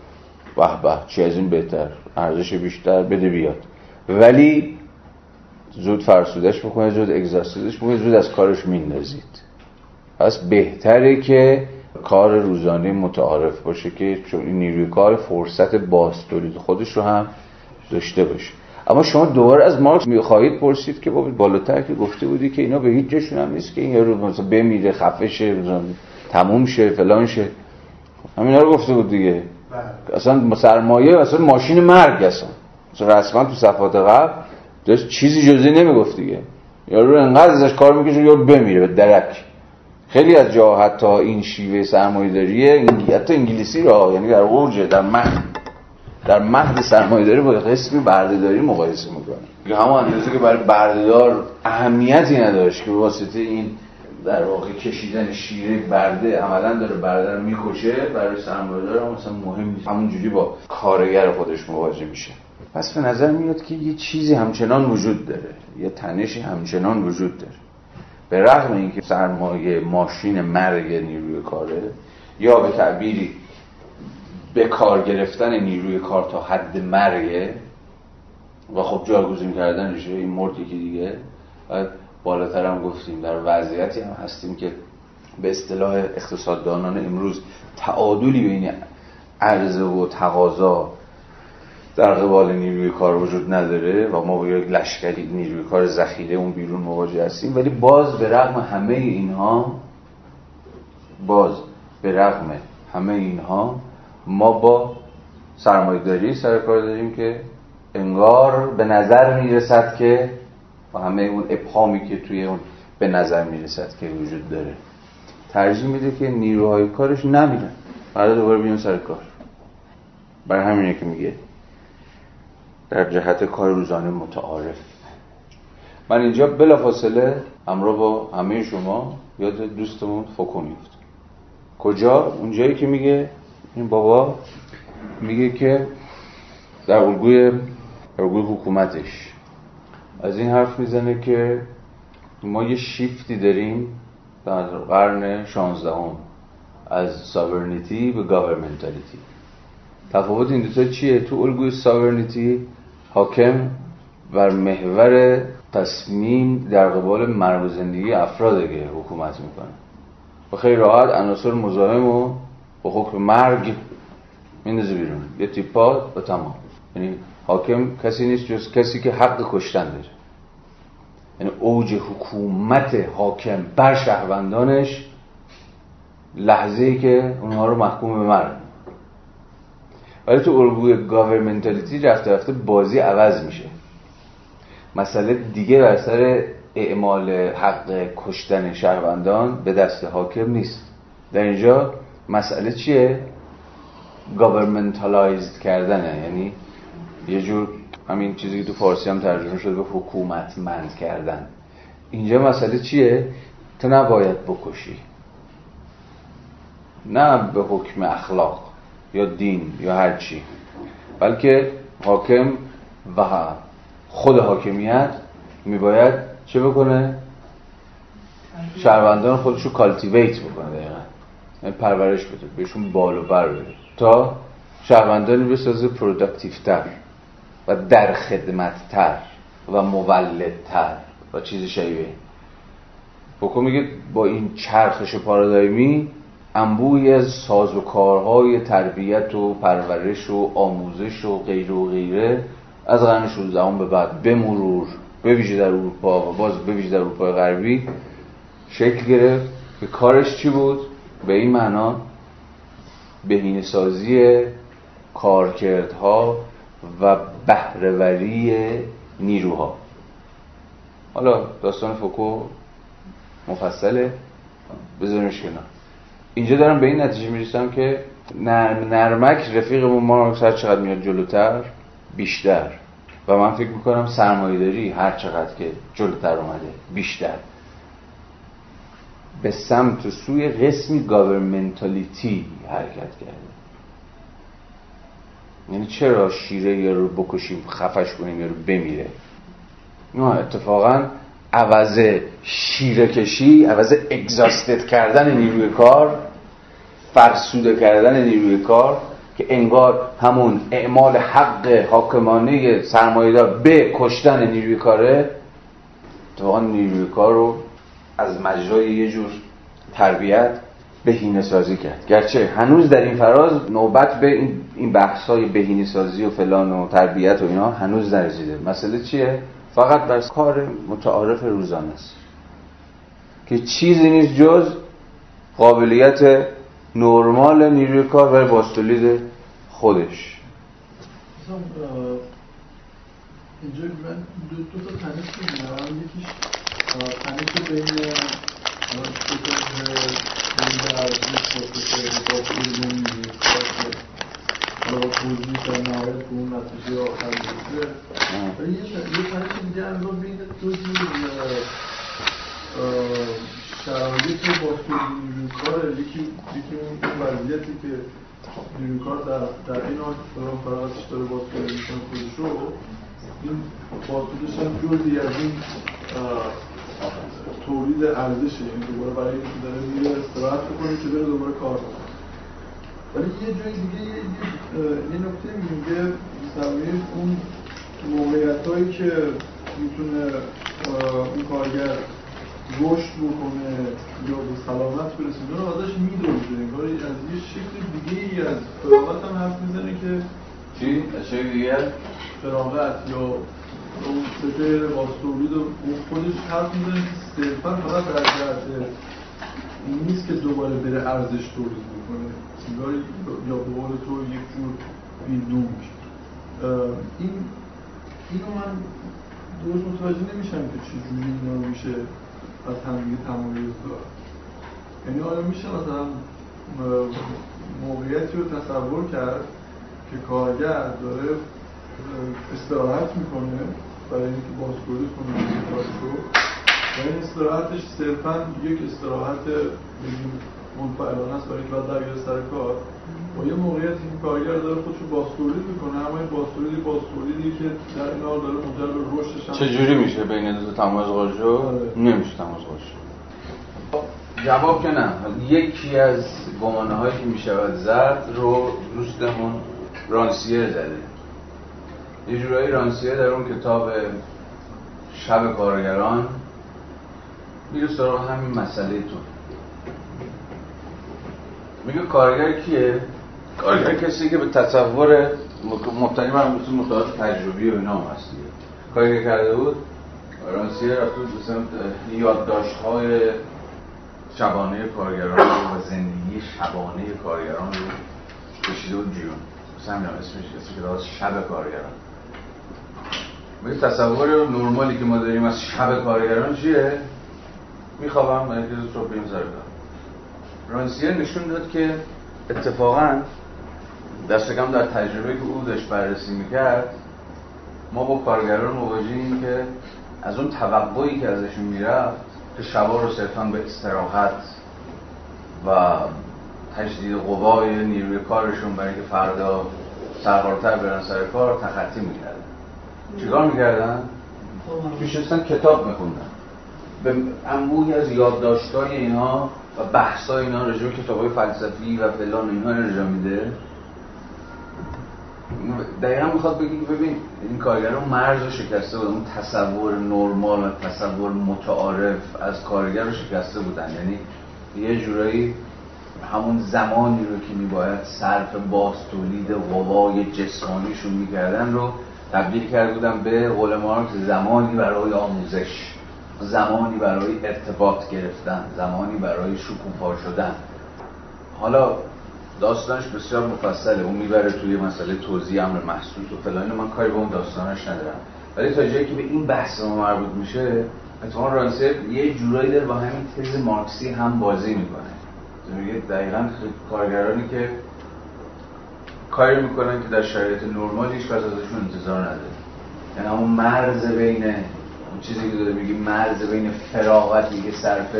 به به چی از این بهتر؟ ارزش بیشتر بده بیاد. ولی زود فرسودش بکنه زود اگزارسیزش بکنه زود از کارش میندازید. پس بهتره که کار روزانه متعارف باشه که چون این نیروی کار فرصت باز تولید خودش رو هم داشته باشه. اما شما دوباره از مارکس می‌خواهید پرسید که بابا بالاتر که گفته بودی که اینا به هیچ جشون هم نیست که این روز مثلا بمیره خفه شه تموم شه فلان شه. همینا رو گفته بود دیگه. بله. اصلا سرمایه اصلا ماشین مرگ اصلا. رسما تو صفحات قبل داشت چیزی جزی نمی‌گفت دیگه. یارو انقدر ازش کار می‌کشه یارو بمیره به درک. خیلی از جا حتی این شیوه سرمایه داریه حتی انگلیسی را یعنی در اوج در مهد در مهد سرمایه داری با قسمی بردهداری مقایسه می‌کنه. همون اندازه که برای بردهدار اهمیتی نداشت که واسطه این در واقع کشیدن شیره برده عملا داره برده رو می‌کشه برای سرمایه دار مثلا مهم نیست. همونجوری با کارگر خودش مواجه میشه. پس به نظر میاد که یه چیزی همچنان وجود داره. یه تنشی همچنان وجود داره. به رغم اینکه سرمایه ماشین مرگ نیروی کاره یا به تعبیری به کار گرفتن نیروی کار تا حد مرگه. و خب جاگزین کردنشه این مرد یکی دیگه. بعد بالاتر هم گفتیم در وضعیتی هم هستیم که به اصطلاح اقتصاددانان امروز تعادلی بین عرضه و تقاضا در قبال نیروی کار وجود نداره و ما با یک لشکری نیروی کار ذخیره اون بیرون مواجه هستیم. ولی باز به رغم همه اینها باز به رغم همه اینها ما با سرمایه‌داری سر کار داریم که انگار به نظر می‌رسد که با همه اون ابهامی که توی اون به نظر می‌رسد که وجود داره ترجیح میده که نیروهای کارش نمیرن بعد دوباره بیان سر کار. برای همینه که میگه در جهت کار روزانه متعارف. من اینجا بلافاصله همراه با همه شما یاد دوستمون فوکو میفت کجا؟ اونجایی که میگه این بابا میگه که در الگوی الگوی حکومتش. از این حرف می‌زنه که ما یه شیفتی داریم در قرن 16 از sovereignty به governmentality تفاوت این دوتا چیه؟ تو الگوی sovereignty حاکم بر محور تصمیم در قبال مرگ زندگی افراد دیگه حکومت می‌کنه. و خیلی راحت عناصر مزاحم و با حکم مرگ میندازه بیرون. یه تیپا و تمام. یعنی حاکم کسی نیست جز کسی که حق کشتن داره. یعنی اوج حکومت حاکم بر شهروندانش لحظه ای که اونها رو محکوم به مرگ. ولی تو الگوی گاورمنتالیتی رفته رفته بازی عوض میشه. مسئله دیگه بر سر اعمال حق کشتن شهروندان به دست حاکم نیست. در اینجا مسئله چیه؟ گاورمنتالایزد کردنه. یعنی یه جور همین چیزی که تو فارسی هم ترجمه شده به حکومتمند کردن. اینجا مسئله چیه؟ تو نباید بکشی. نه به حکم اخلاق یا دین یا هر چی. بلکه حاکم و خود حاکمیت میباید چه بکنه؟ شهروندان خودش رو cultivate بکنه دقیقا. پرورش بده بهشون بال و پر بده. تا شهروندانی بسازه productive تر و در خدمتتر و مولدتر و چیز شایبه بکن میگه با این چرخش پارادایمی انبوهی از ساز و کارهای تربیت و پرورش و آموزش و غیره و غیره از قرن 16 به بعد به مرور به ویژه در اروپا و باز به ویژه در اروپای غربی شکل گرفت که کارش چی بود؟ به این معنا بهینه سازی کارکردها و بهرهوری نیروها. حالا داستان فوکو مفصله. بذارمش کنار. اینجا دارم به این نتیجه می‌رسم که نرم نرمک رفیقمون ما هر چقدر میاد جلوتر بیشتر. و من فکر می‌کنم سرمایهداری هر چقدر که جلوتر اومده بیشتر. به سمت و سوی قسمی گاورمنتالیتی حرکت کرده یعنی چرا شیره یا رو بکشیم خفش کنیم یا رو بمیره؟ نه اتفاقا عوض شیره کشی عوض اگزاستد کردن نیروی کار فرسوده کردن نیروی کار که انگار همون اعمال حق حاکمانه سرمایه‌دار به کشتن نیروی کاره اتفاقا نیروی کار رو از مجرای یه جور تربیت بهینه سازی کرد. گرچه هنوز در این فراز نوبت به این این بحث های بهینه سازی و فلان و تربیت و اینا هنوز نرسیده مسئله چیه؟ فقط بر کار متعارف روزانه است. که چیزی نیست جز قابلیت نرمال نیروی کار برای باستولید خودش. اینجا من دو, دو تا تنش یکیش تنش بین شرایط با نیروی کار یکی یکی اون وضعیتی که نیروی کار در در این حال داره باز تولید می‌کنه خودش رو این باطولش هم جزی از این تولید ارزشه یعنی دوباره برای اینکه داره میره استراحت بکنه که بره دوباره کار کنه ولی یه جای دیگه یه, نکته میگه زمین اون موقعیت هایی که می‌تونه اون کارگر رشد بکنه یا به سلامت برسونه رو ازش میدوزه انگار از یه شکل دیگه ای از فراغت هم حرف می‌زنه که چی؟ از شکل دیگه؟ فراغت یا سفر باستولید و خودش حرف می‌زنه که صرفا فقط در جهت نیست که دوباره بره ارزش تولید بکنه. یا به قول تو یک جور بیلدونگ این اینو من درست متوجه نمیشم که چجوری اینا میشه از همدیگه تمایز داد. یعنی آیا میشه مثلا موقعیتی رو تصور کرد که کارگر داره استراحت می‌کنه. برای اینکه بازگویی کنه کارش رو و این استراحتش صرفا یک استراحت بگیم منفعلانه است برای اینکه بعد در سر کار. با یه موقعیتی که کارگر داره خودش رو باستولید می‌کنه اما این باستولید باستولیدی که در این حال داره منجر به رشدش چه جوری میشه بین دو تمایز قاجو آره. نمیشه تمایز قاجو جواب که نه. یکی از گمانه هایی که می‌شود زد رو دوستمون رانسیه زده. یه جورایی رانسیه در اون کتاب شب کارگران میره سراغ همین مسئله تو. میگه کارگر کیه؟ کارگر کسی که به تصور مبتنی بر مطالعات تجربی و اینا هم هست کاری که کرده بود؟ رانسیه رفت بود یادداشت های شبانه کارگران و زندگی شبانه کارگران رو کشیده بود بیرون مثلا اسمش که شب کارگران. به تصور نرمالی که ما داریم از شب کارگران چیه؟ میخوابم مرکز صبح بیم سر رانسیر نشون داد که اتفاقا دست کم در تجربه که او داشت بررسی می‌کرد ما با کارگران مواجهیم که از اون توقعی که ازشون می‌رفت که شبا رو صرفا به استراحت و تجدید قوای نیروی کارشون برای که فردا سربارتر برن سر کار تخطی می‌کردن چیکار می‌کردن؟ میشستن کتاب میخوندن. به انبوهی از یادداشت‌های اینها و بحثای اینا راجع به کتابای فلسفی و فلان اینها انرژا میده. دقیقا می‌خواد بگی که ببین این کارگران مرز رو شکسته بودن. اون تصور نرمال و تصور متعارف از کارگر رو شکسته بودن. یعنی یه جورایی همون زمانی رو که میباید صرف باز تولید قوای جسمانیشون می‌کردن رو تبدیل کرده بودن به قول مارکس زمانی برای آموزش زمانی برای ارتباط گرفتن زمانی برای شکوفا شدن. حالا داستانش بسیار مفصله اون می‌بره توی مسئله توضیح امر محسوس و فلان من کاری به اون داستانش ندارم. ولی تا جایی که به این بحث ما مربوط میشه اتفاقا رانسر یه جورایی داره با همین تز مارکسی هم بازی می‌کنه. میگه دقیقا کارگرانی که کاری می‌کنن که در شرایط نرمال هیچ ازشون انتظار نداره یعنی همون مرز بین اون چیزی که داره میگی مرز بین فراغتی که صرف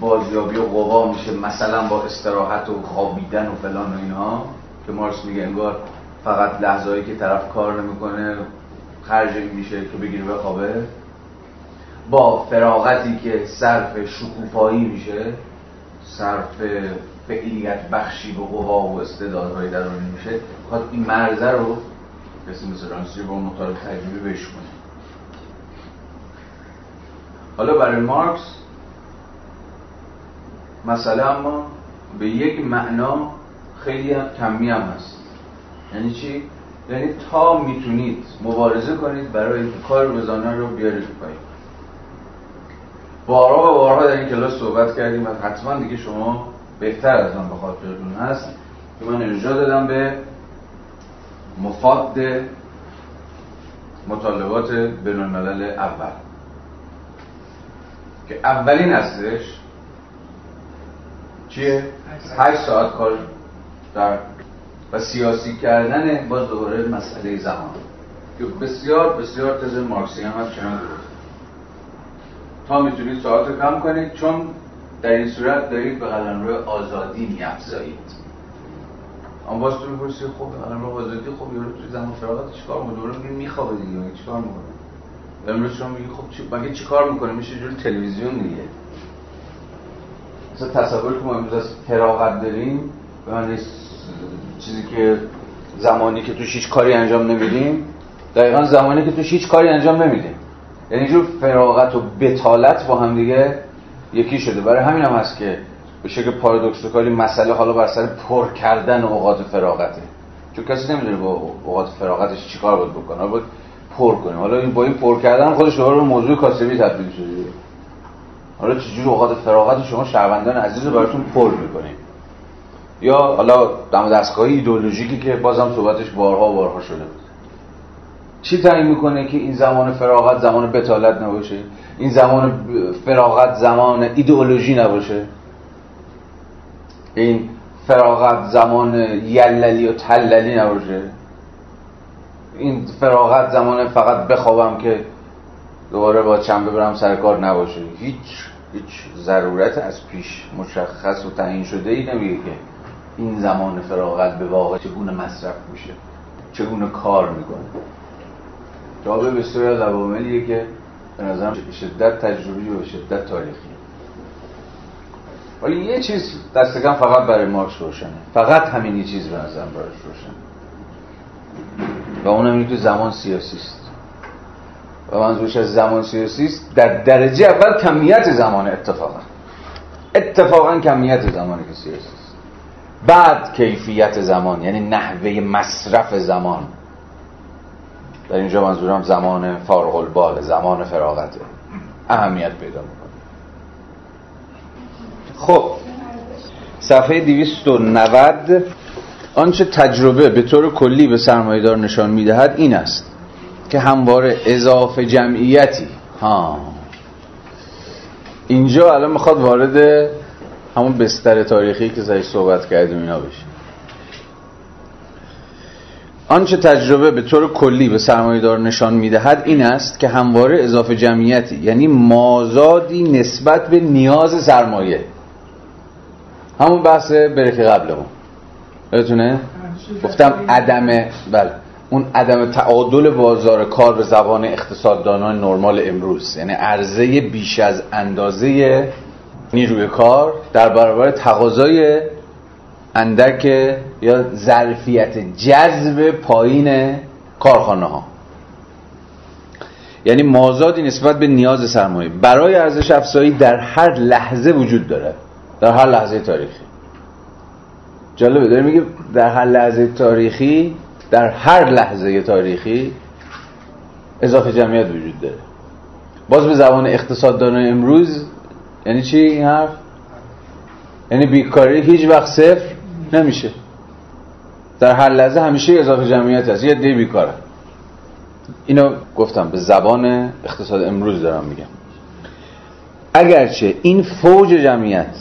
بازیابی و قوا میشه مثلا با استراحت و خوابیدن و فلان و اینها که مارکس میگه انگار فقط لحظه‌ای که طرف کار نمی‌کنه خرج میشه که بگیره بخوابه با فراغتی که صرف شکوفایی میشه صرف فعلیت بخشی به قوا و استعدادهای درونی میشه خواهد این مرزه رو کسی مثل رانسی با مطالب تجربی بشونه حالا برای مارکس مسئله اما به یک معنا خیلی هم کمی هم هست. یعنی چی؟ یعنی تا می‌تونید مبارزه کنید برای کار روزانه رو بیارید پایین. بارها و بارها در این کلاس صحبت کردیم و حتما دیگه شما بهتر از من به خاطرتون هست که من ارجاع دادم به مفاد مطالبات بین اول. که اولین هستش چیه؟ هشت ساعت کار در و سیاسی کردن باز دوباره مسئله زمان. که بسیار بسیار تز مارکسی هم هست تا می‌تونید ساعت کم کنید چون در این صورت دارید به روی آزادی میافزایید. اما باز تو می‌پرسی خب روی آزادی خب یارو توی زمان فراغت چیکار می‌کنه؟ دوره میگه میخوابه دیگه چیکار می‌کنه؟ امروز شما میگی خب چی مگه چیکار می‌کنه؟ میشه جور تلویزیون دیگه مثلا تصور که ما امروز از فراغت داریم به من چیزی که زمانی که توش هیچ کاری انجام نمیدیم دقیقا زمانی که توش هیچ کاری انجام نمیدیم. یعنی جور فراغت و بتالت با هم دیگه یکی شده. برای همین هم هست که به شکل پارادوکسیکالی مسئله حالا بر سر پر کردن اوقات فراغته. چون کسی نمی‌دونه با اوقات فراغتش چیکار باید بکنه. باید پر کنه حالا این با این پر کردن خودش رو موضوع کاسبی تبدیل شده. حالا چجور اوقات فراغت شما شهروندان عزیز رو براتون پر می‌کنیم؟ یا حالا دم دستگاه ایدئولوژیکی که بازم صحبتش بارها بارها شده چی تعیین می‌کنه که این زمان فراغت زمان بتالت نباشه؟ این زمان فراغت زمان ایدئولوژی نباشه؟ این فراغت زمان یللی و تللی نباشه؟ این فراغت زمان فقط بخوابم که دوباره با چنبه برم سر کار نباشه. هیچ هیچ ضرورت از پیش مشخص و تعیین شده ای نمیگه که این زمان فراغت به واقع چگونه مصرف میشه چگونه کار می‌کنه. جواب بسیاری از عواملیه که به نظرم شدت تجربی و شدت تاریخی. ولی یه چیز دستگم فقط برای مارکس روشنه. فقط همین یه چیز به نظرم برایش روشنه. و اونم اینه که زمان سیاسی است. و منظورش از زمان سیاسی است در درجه اول کمیت زمان اتفاقا. اتفاقا کمیت زمانی که سیاسی است. بعد کیفیت زمان یعنی نحوه مصرف زمان. در اینجا منظورم زمان فارغ البال زمان فراغته اهمیت پیدا می‌کنه. خب صفحه 290 آنچه تجربه به طور کلی به سرمایه‌دار نشان می‌دهد این است که همواره اضافه جمعیتی. ها. اینجا الان می‌خواد وارد همون بستر تاریخی که زیش صحبت کردیم اینا بشه. آنچه تجربه به طور کلی به سرمایه‌دار نشان می‌دهد این است که همواره اضافه جمعیتی یعنی مازادی نسبت به نیاز سرمایه. همون بحث بریک قبلمون. بتونه؟ گفتم عدم بله. اون عدم تعادل بازار کار به زبان اقتصاددانان نرمال امروز. یعنی عرضه بیش از اندازه نیروی کار در برابر تقاضای اندک یا ظرفیت جذب پایین کارخانه ها یعنی مازادی نسبت به نیاز سرمایه. برای ارزش افزایی در هر لحظه وجود داره. در هر لحظه تاریخی. جالبه داره میگه در هر لحظه تاریخی در هر لحظه تاریخی اضافه جمعیت وجود داره. باز به زبان اقتصاددان امروز یعنی چی این حرف؟ یعنی بیکاری هیچ وقت صفر نمیشه. در هر لحظه همیشه اضافه جمعیت هست. یه دی بیکاره اینو گفتم به زبان اقتصاد امروز دارم میگم. اگرچه این فوج جمعیت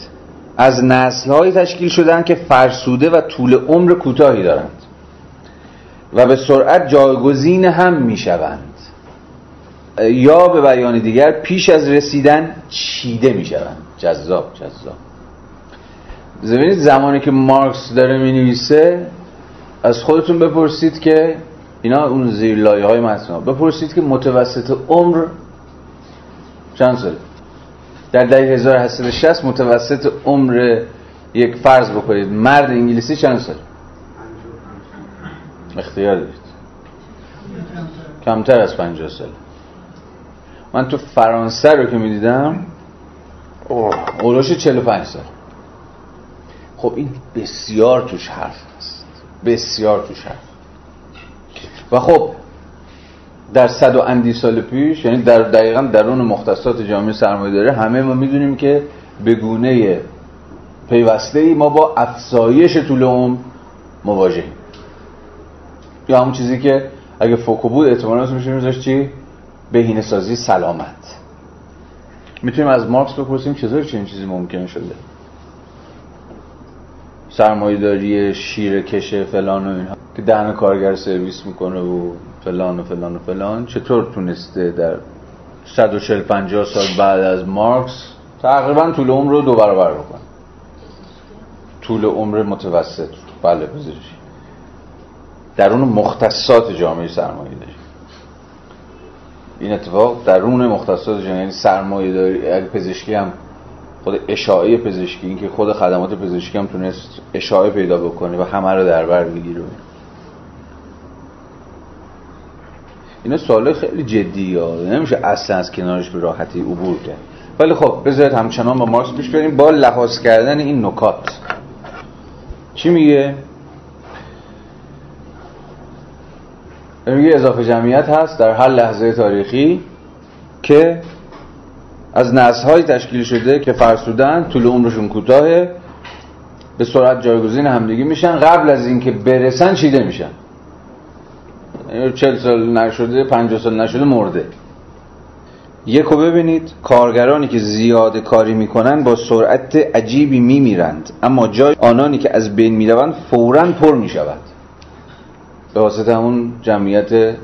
از نسل تشکیل شدن که فرسوده و طول عمر کوتاهی دارند و به سرعت جایگزین هم می‌شوند یا به بیان دیگر پیش از رسیدن چیده می‌شوند. جذاب جذاب. ببینید زمانی که مارکس داره می نویسه از خودتون بپرسید که اینا اون زیر لایه های متن بپرسید که متوسط عمر چند سال در دهه 1860 متوسط عمر یک فرض بکنید. مرد انگلیسی چند سال اختیار دارید. کمتر از 50 سال من تو فرانسه رو که می‌دیدم اولوش 45 سال خب این بسیار توش حرف هست. بسیار توش حرف و خب در صد و اندی سال پیش یعنی در دقیقا درون مختصات جامعه سرمایه داره همه ما می‌دونیم که به گونه پیوسته ما با افزایش طول عمر مواجهیم. یا همون چیزی که اگه فوکو بود اعتمالا میشه میذاشت چی؟ بهینه سازی سلامت. می‌تونیم از مارکس بپرسیم چطور چنین چیزی ممکن شده؟ سرمایه‌داری شیر کشه فلان و اینها. که دهن کارگر سرویس می‌کنه و فلان و فلان و فلان. چطور تونسته در 140 50 سال بعد از مارکس تقریبا طول عمر رو دو برابر بکنه؟ طول عمر متوسط. بله در اون مختصات جامعه سرمایه داری این اتفاق درون مختصات جامعه یعنی سرمایه داری اگه پزشکی هم خود اشاعه پزشکی این که خود خدمات پزشکی هم تونست اشاعه پیدا بکنه و همه رو در بر بگیره. اینا سوال خیلی جدی ها. نمیشه اصلا از کنارش به راحتی عبور کرد. ولی خب بذارید همچنان با مارکس پیش بریم. با لحاظ کردن این نکات. چی میگه؟ میگه اضافه جمعیت هست در هر لحظه تاریخی که از نسل تشکیل شده که فرسودن طول عمرشون کوتاهه. به سرعت جایگزین همدیگه میشن. قبل از اینکه برسن چیده میشن. چل سال نشده پنجاه سال نشده مرده. یکو ببینید کارگرانی که زیاد کاری می‌کنن با سرعت عجیبی میمیرند. اما جای آنانی که از بین می‌روند فورا پر می‌شود. به واسطه همون جمعیت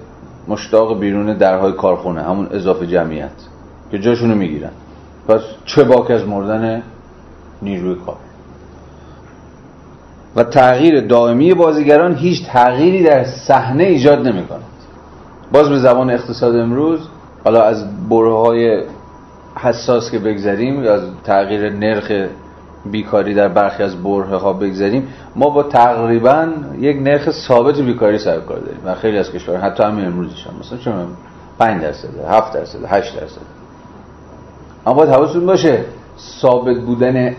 مشتاق بیرون درهای کارخونه همون اضافه جمعیت. که جاشونو می‌گیرن. پس چه باک از مردن نیروی کار. و تغییر دائمی بازیگران هیچ تغییری در صحنه ایجاد نمی کند باز به زبان اقتصاد امروز حالا از بره های حساس که بگذریم یا از تغییر نرخ بیکاری در برخی از بره ها بگذاریم ما با تقریبا یک نرخ ثابت بیکاری سر کار داریم. و خیلی از کشورها حتی همین امروزش هم مثلا چون 5 درصد 7 درصد 8 درصد. اما باید حواستون باشه ثابت بودن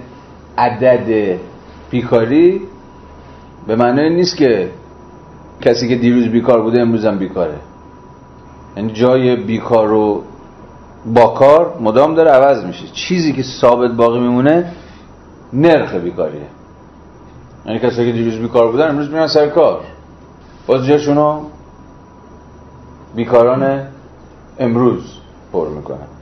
عدد بیکاری به معنی نیست که کسی که دیروز بیکار بوده امروز هم بیکاره. یعنی جای بیکار و با کار مدام داره عوض میشه. چیزی که ثابت باقی میمونه نرخ بیکاریه. یعنی کسی که دیروز بیکار بودن امروز میرن سر کار. باز جاشونو بیکاران امروز پر می‌کنن.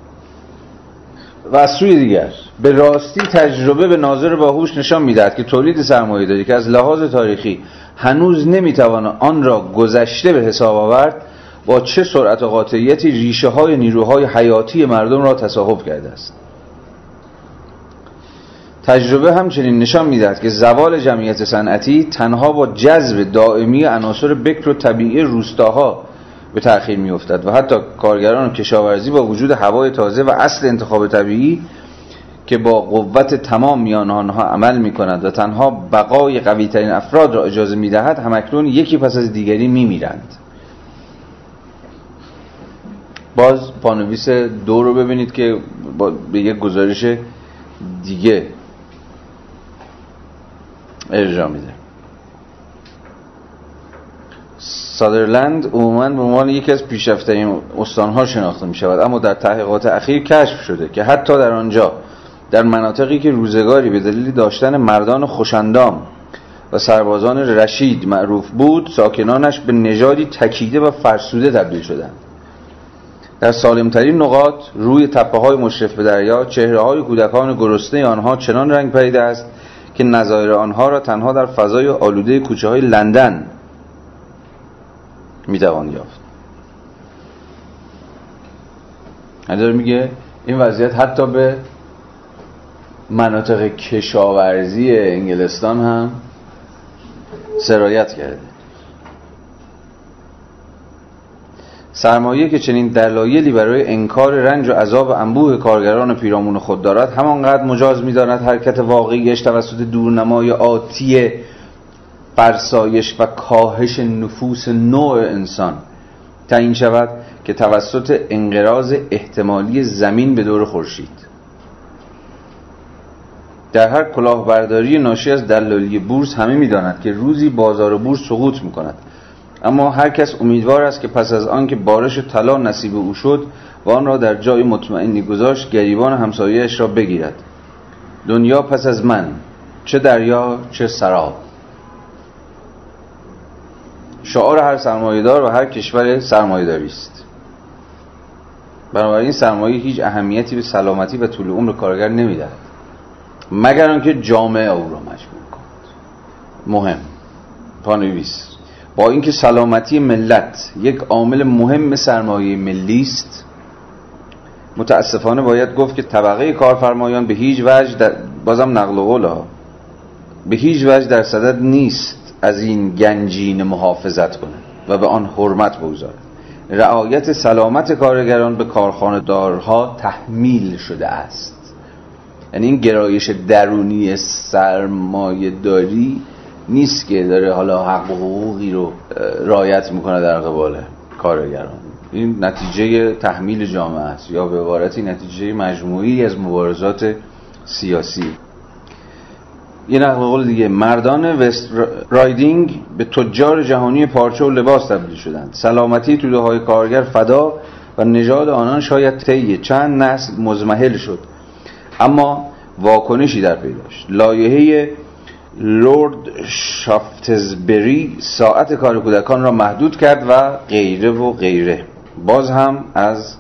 و از سوی دیگر به راستی تجربه به ناظر باهوش نشان می‌دهد که تولید سرمایه داری که از لحاظ تاریخی هنوز نمی‌تواند آن را گذشته به حساب آورد با چه سرعت و قاطعیتی ریشه های نیروهای حیاتی مردم را تصاحب کرده است. تجربه همچنین نشان می‌دهد که زوال جمعیت صنعتی تنها با جذب دائمی عناصر بکر و طبیعی روستاها به تأخیر میافتد و حتی کارگران کشاورزی با وجود هوای تازه و اصل انتخاب طبیعی که با قوت تمام میان آنها عمل می کند و تنها بقای قوی ترین افراد را اجازه می دهد همکنون یکی پس از دیگری می میرند باز پانویس دو رو ببینید که به یک گزارش دیگه ارجاع میده. سادرلند عموما به عنوان یکی از پیشرفته‌ترین استانها شناخته می شود اما در تحقیقات اخیر کشف شده که حتی در آنجا در مناطقی که روزگاری به دلیل داشتن مردان خوشندام و سربازان رشید معروف بود ساکنانش به نژادی تکیده و فرسوده تبدیل شدند. در سالمترین نقاط روی تپه های مشرف به دریا چهره های کودکان گرسنه آنها چنان رنگ پریده است که نظایر آنها را تنها در فضای آلوده کوچه های لندن می‌توان یافت. داره میگه این وضعیت حتی به مناطق کشاورزی انگلستان هم سرایت کرده. سرمایه که چنین دلایلی برای انکار رنج و عذاب انبوه کارگران پیرامون خود دارد همانقدر مجاز می‌داند حرکت واقعیش توسط دورنمای آتی فرسایش و کاهش نفوس نوع انسان. تعیین شود که توسط انقراض احتمالی زمین به دور خورشید. در هر کلاهبرداری ناشی از دلالی بورس همه می‌داند که روزی بازار بورس سقوط می‌کند. اما هر کس امیدوار است که پس از آنکه بارش طلا نصیب او شد و آن را در جای مطمئنی گذاشت گریبان همسایهاش را بگیرد. دنیا پس از من چه دریا چه سراب. شعار هر سرمایهدار و هر کشور سرمایهداری است. بنابراین سرمایه هیچ اهمیتی به سلامتی و طول عمر کارگر نمی‌دهد. مگر آنکه جامعه او را مجبور کند. مهم. پانویس. با اینکه سلامتی ملت یک عامل مهم سرمایه ملی است متاسفانه باید گفت که طبقه کارفرمایان به هیچ وجه در بازم نقل قول ها به هیچ وجه در صدد نیست. از این گنجین محافظت کنه و به آن حرمت بگذارد رعایت سلامت کارگران به کارخانه دارها تحمیل شده است. یعنی این گرایش درونی سرمایه داری نیست که داره حالا حق و حقوقی رو رایت می‌کنه در قبال کارگران. این نتیجه تحمیل جامعه است یا به عبارتی نتیجه مجموعی از مبارزات سیاسی. یه نقل قول دیگه. مردان وست رایدینگ به تجار جهانی پارچه و لباس تبدیل شدند. سلامتی توده های کارگر فدا و نژاد آنان شاید طی چند نسل مزمحل شد. اما واکنشی در پیداش لایحه لورد شافتزبری ساعت کار کودکان را محدود کرد و غیره و غیره. باز هم از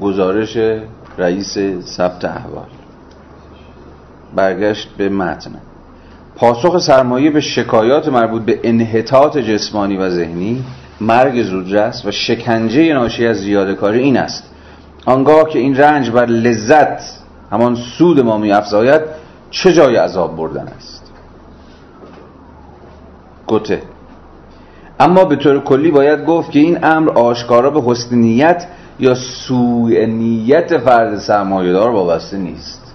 گزارش رئیس ثبت احوال. برگشت به متن. پاسخ سرمایه به شکایات مربوط به انحطاط جسمانی و ذهنی مرگ زودرس و شکنجه ناشی از زیاده کاری این است. آنگاه که این رنج بر لذت همان سود ما می افزاید چه جای عذاب بردن است؟ گوته. اما به طور کلی باید گفت که این امر آشکارا به حسن نیت یا سوء نیت فرد سرمایه‌دار وابسته نیست.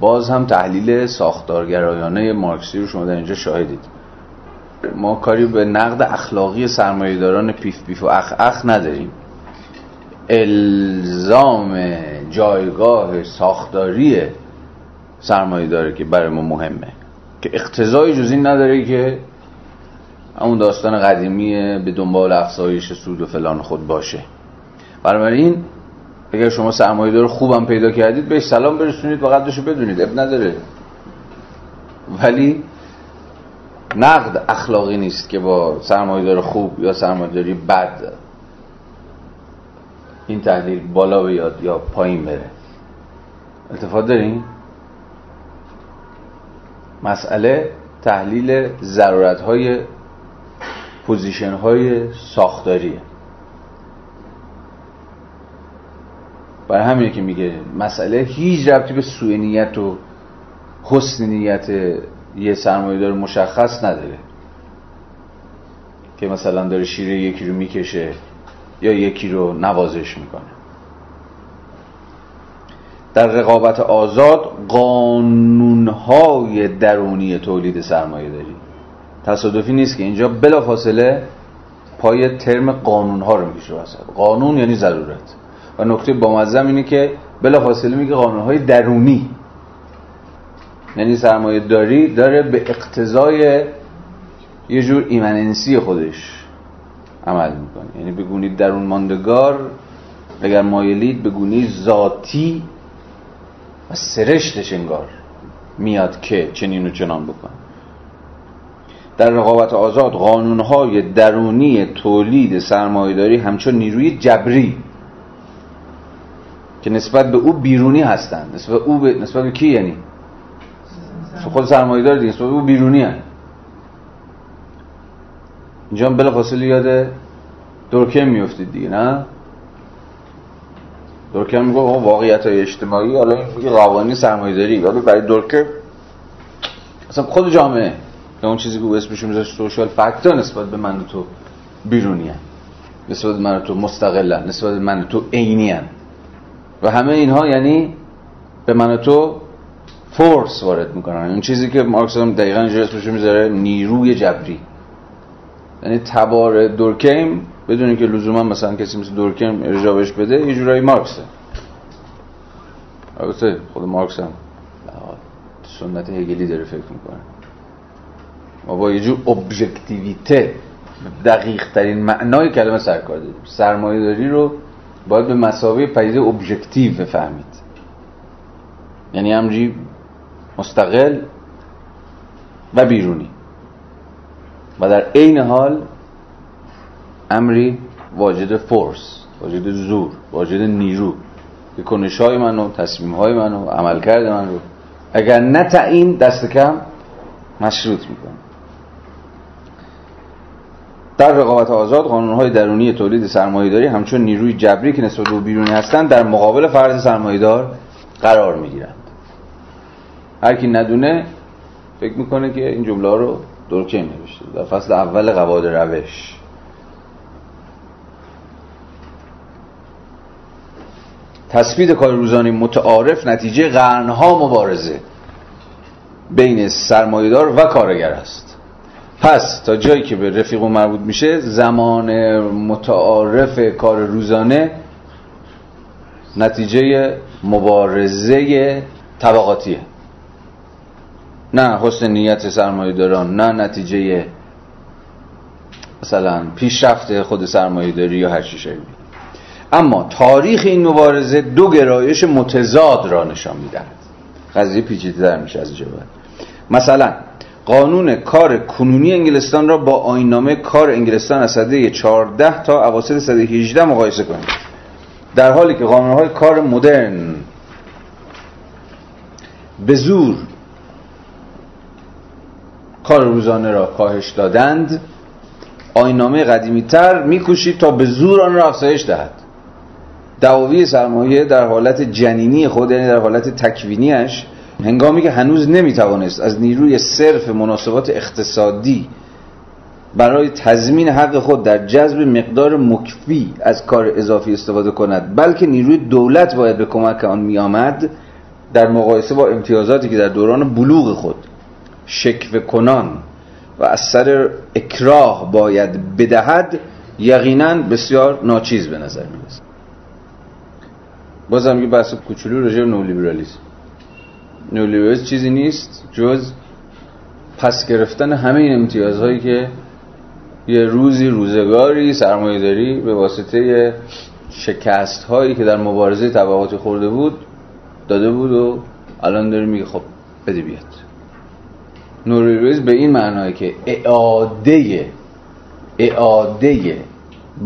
باز هم تحلیل ساختارگرایانه مارکسی رو شما در اینجا شاهدید. ما کاری به نقد اخلاقی سرمایه‌داران پیف پیف و اخ اخ نداریم. الزام جایگاه ساختاری سرمایه داره که برای ما مهمه. که اقتضای جز این نداره که اون داستان قدیمی به دنبال افزایش سود و فلان خود باشه. بنابراین اگر شما سرمایه دار خوبم پیدا کردید بهش سلام برسونید و قدرشو بدونید اب نداره. ولی نقد اخلاقی نیست که با سرمایه دار خوب یا سرمایه داری بد این تحلیل بالا بیاد یا پایین بره. التفات داریم مسئله تحلیل ضرورت های پوزیشن های ساختاریه. برای همینه که میگه مسئله هیچ ربطی به سوء نیت و حسن نیت یه سرمایه مشخص نداره. که مثلا داره شیره یکی رو می‌کشه یا یکی رو نوازش می‌کنه. در رقابت آزاد قانونهای درونی تولید سرمایه داری. تصادفی نیست که اینجا بلا فاصله پای ترم قانون ها رو می‌کشه. وسط قانون یعنی ضرورت. و نکته بامزم اینه که بلا فاصله میگه قانون های درونی. یعنی سرمایه داری داره به اقتضای یه جور ایمننسی خودش عمل می‌کنه. یعنی بگونید درون ماندگار اگر مایلید بگونید ذاتی و سرشتش انگار میاد که چنین و چنان بکن در رقابت آزاد قانونهای درونی تولید سرمایهداری همچون نیروی جبری که نسبت به او بیرونی هستند. نسبت به او به نسبت به کی یعنی؟ خود سرمایه‌دار دیگه. نسبت به او بیرونی هست. اینجا هم بلافاصله یاد دورکم میفتید دیگه نه؟ دورکم میگه واقعیت های اجتماعی حالا این میگه قوانین سرمایه‌داری ولی برای دورکم اصلا خود جامعه اون چیزی که او اسمش می‌ذاره سوشال فاکتور نسبت به من و تو بیرونی نسبت به من و تو مستقلن. نسبت به من و تو عینی و همه اینها یعنی به من تو فورس وارد می‌کنن. اون چیزی که مارکس هم دقیقا اینجا اسمش می‌ذاره نیروی جبری. یعنی تبار دورکیم بدونی که لزوما مثلا کسی مثل دورکیم ارجابش بده یه جورایی مارکسه. البته خود مارکس هم سنت هگلی داره فکر می‌کنه. ما با یه جور ابژکتیویته دقیق ترین معنای کلمه سرکار داریم. سرمایه داری رو باید به مسابقه پدیده ابژکتیو بفهمید. یعنی امری مستقل و بیرونی. و در عین حال امری واجد فورس واجد زور واجد نیرو. که کنش های منو تصمیم های منو عملکرد من رو اگر نه دست کم مشروط می‌کنه. در رقابت آزاد قانونهای درونی تولید سرمایه‌داری همچون نیروی جبری که نسبت به بیرونی هستند در مقابل فرض سرمایه‌دار قرار می‌گیرند. هر کی ندونه فکر می‌کنه که این جمله رو دورکیم نوشته. در فصل اول قواعد روش. تثبیت کار روزانه متعارف نتیجه قرنها مبارزه بین سرمایهدار و کارگر است. پس تا جایی که به رفیق و مربوط میشه زمان متعارف کار روزانه نتیجه مبارزه طبقاتیه. نه حسن نیت سرمایه داران نه نتیجه مثلا پیشرفت خود سرمایه داری یا هر چیزی اما تاریخ این مبارزه دو گرایش متضاد را نشان می‌دهد. قضیه پیچیده در میشه از جواب. مثلا قانون کار کنونی انگلستان را با آینامه کار انگلستان از سده 14 تا اواسط سده 18 مقایسه کنید. در حالی که قانونهای کار مدرن به زور کار روزانه را کاهش دادند آینامه قدیمی تر میکوشید تا به زور آن را افزایش دهد. دعاوی سرمایه در حالت جنینی خود یعنی در حالت تکوینیش هنگامی که هنوز نمی‌توانست از نیروی صرف مناسبات اقتصادی برای تضمین حق خود در جذب مقدار مکفی از کار اضافی استفاده کند بلکه نیروی دولت باید به کمک آن میآمد در مقایسه با امتیازاتی که در دوران بلوغ خود شکوه کنان و از سر اکراه باید بدهد یقینا بسیار ناچیز به نظر می‌رسد. بازم یه بحث کوچولو راجع به نولیبرالیسم. نولیبرالیسم چیزی نیست جز پس گرفتن همه این امتیازهایی که یه روزی روزگاری سرمایه‌داری به واسطه شکست هایی که در مبارزه طبقات خورده بود داده بود و الان داره میگه خب بده بیاد. نولیبرالیسم به این معنایی که اعاده اعاده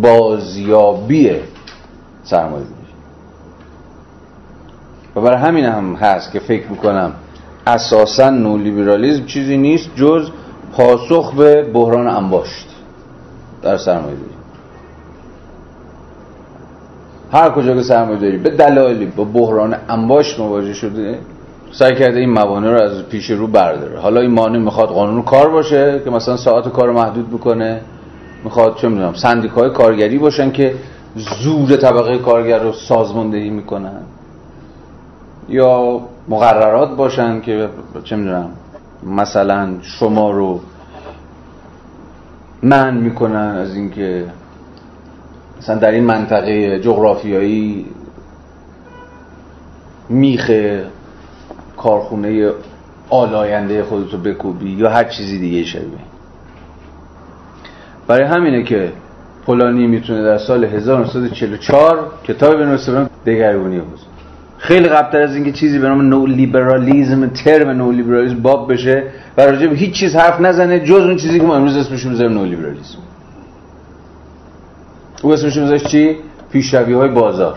بازیابی سرمایه و برای همین هم هست که فکر می‌کنم اساسا نولیبرالیزم چیزی نیست جز پاسخ به بحران انباشت. در سرمایه داری. هر کجا که سرمایه داری به دلایلی با بحران انباشت مواجه شده سعی کرده این موانع رو از پیش رو برداره. حالا این مانع می‌خواد قانون کار باشه که مثلا ساعت کار محدود بکنه می‌خواد چه می‌دونم سندیکای کارگری باشن که زور طبقه کارگر رو سازماندهی می‌کنن. یا مقررات باشن که چه می‌دونم مثلا شما رو من می‌کنن از اینکه مثلا در این منطقه جغرافیایی میخه کارخونه آلاینده خودتو بکوبی یا هر چیزی دیگه شبیه. برای همینه که پولانی می‌تونه در سال 1944 کتاب بنویسه دگرگونی بود خیلی قبلتر از اینکه چیزی به نام نو لیبرالیزم ترم نو لیبرالیزم باب بشه و راجع به هیچ چیز حرف نزنه جز اون چیزی که ما امروز اسمش می‌ذاریم نو لیبرالیزم او اسمش می‌ذاره چی؟ پیشروی های بازار.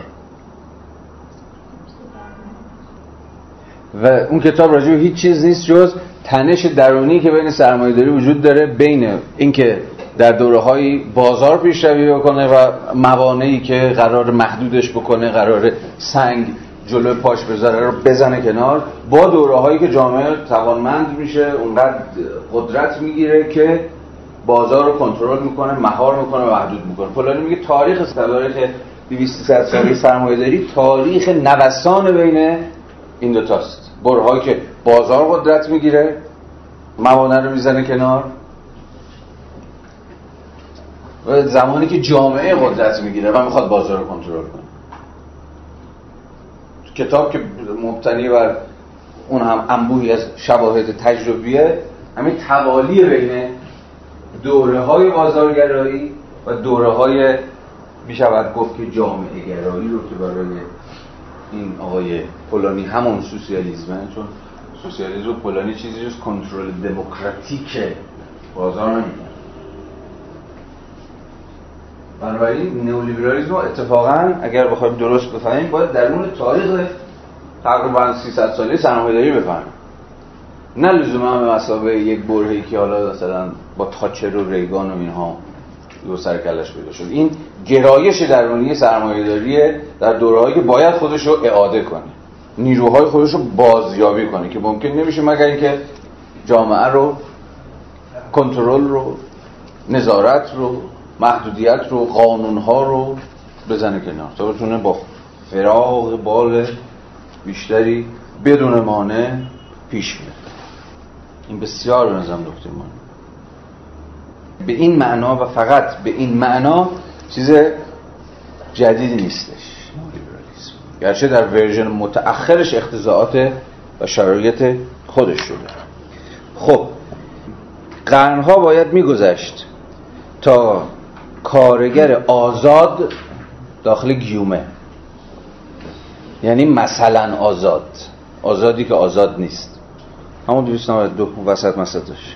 و اون کتاب راجع به هیچ چیز نیست جز تنش درونی که بین سرمایه‌داری وجود داره بین اینکه در دوره های بازار پیشروی بکنه و موانعی که قرار محدودش بکنه قرار سنگ جلو پاش بذاره رو بزنه کنار. با دوره هایی که جامعه توانمند میشه اونقدر قدرت می‌گیره که بازار رو کنترل می‌کنه مهار می‌کنه و محدود می‌کنه. فلانی میگه تاریخ تاریخ 200 سالی سرمایه داری تاریخ نوسان بین این دو تاست. برهایی که بازار قدرت می‌گیره موانع رو می‌زنه کنار. و زمانی که جامعه قدرت می‌گیره و می‌خواد بازار رو کنترل کنه. کتاب که مبتنی بر اون هم انبوهی از شواهد تجربیه همین توالی بین دوره های بازارگرایی و دوره های می‌شود گفت که جامعه گرایی رو که برای این آقای پولانی همون سوسیالیزمه چون سوسیالیسم و پولانی چیزی جز کنترل دموکراتیک بازار بنابراین نئولیبرالیسم اتفاقا اگر بخوایم درست بفهمیم باید درون تاریخ تقریبا 300 ساله سرمایه‌داری بفهمیم. نه لزوما به مسابقه یک برهی که حالا مثلا با تاچر و ریگان و اینها دو سر کلش پیدا شد. این گرایش درونی سرمایه‌داری در دورهایی که باید خودش رو اعاده کنه. نیروهای خودش رو بازیابی کنه که ممکن نمیشه مگر اینکه جامعه رو کنترل رو نظارت رو محدودیت رو قانونها رو بزنه کنار. تا بتونه با فراغ بال بیشتری بدون مانع پیش میره این بسیار به نظرم نکته به این معنا و فقط به این معنا چیز جدیدی نیستش. گرچه در ورژن متأخرش اختزاعات و شرایط خودش شده. خب قرنها باید میگذشت تا کارگر آزاد داخل گیومه. یعنی مثلا آزاد. آزادی که آزاد نیست. همون 292 وسط مسطش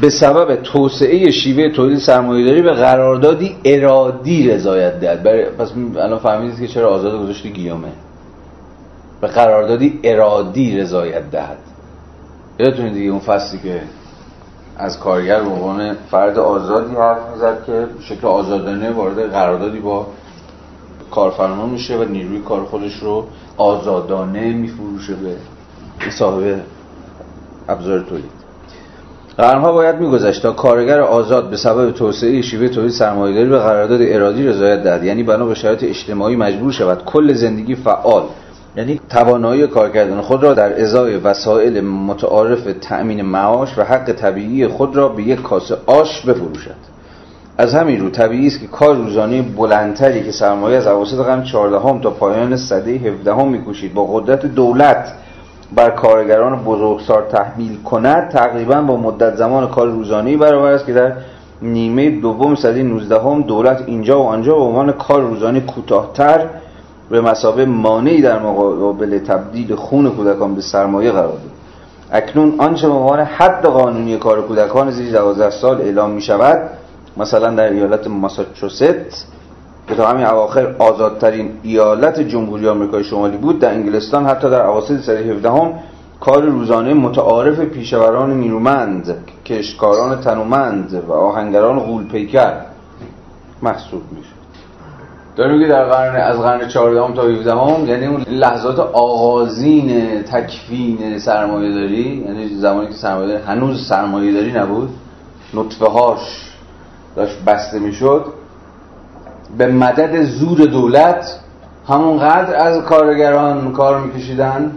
به سبب توسعه شیوه تولید سرمایه‌داری به قراردادی ارادی رضایت دهد. برای پس الان فهمیدید که چرا آزاد گذاشتی گیومه. به قراردادی ارادی رضایت دهد. یادتونه دیگه اون فصلی که از کارگر به عنوان فرد آزادی حرف می‌زد که شکل آزادانه وارد قراردادی با کارفرما میشه و نیروی کار خودش رو آزادانه میفروشه به صاحب ابزار تولید. قرنها باید میگذشت تا کارگر آزاد به سبب توسعه شیوه تولید سرمایه‌داری به قرارداد ارادی رضایت دهد. یعنی بنا به شرایط اجتماعی مجبور شود کل زندگی فعال یعنی توانایی کار کردن خود را در ازای وسایل متعارف تأمین معاش و حق طبیعی خود را به یک کاسه آش بفروشد. از همین رو طبیعی است که کار روزانه بلندتری که سرمایه از اواسط قرن 14 تا پایان سده 17 میکوشید با قدرت دولت بر کارگران بزرگسال تحمیل کند تقریبا با مدت زمان کار روزانه برابر است که در نیمه دوم سده 19 هم دولت اینجا و آنجا به عنوان کار روزانه کوتاهتر به مسابه مانعی در مقابل تبدیل خون کودکان به سرمایه قرار داد. اکنون آنچه به عنوان حد قانونی کار کودکان زیر 12 سال اعلام می شود مثلا در ایالت ماساچوست که تا همین اواخر آزادترین ایالت جمهوری آمریکای شمالی بود در انگلستان حتی در اواسط سده 17 هم کار روزانه متعارف پیشوران نیرومند کشکاران تنومند و آهنگران غول پیکر محسوب میشه داره میگه در قرن از قرن 14 تا 17 هم یعنی اون لحظات آغازین تکفین سرمایه داری یعنی زمانی که سرمایه داری هنوز سرمایه داری نبود نطفه هاش داشت بسته می‌شد به مدد زور دولت همونقدر از کارگران کار میکشیدن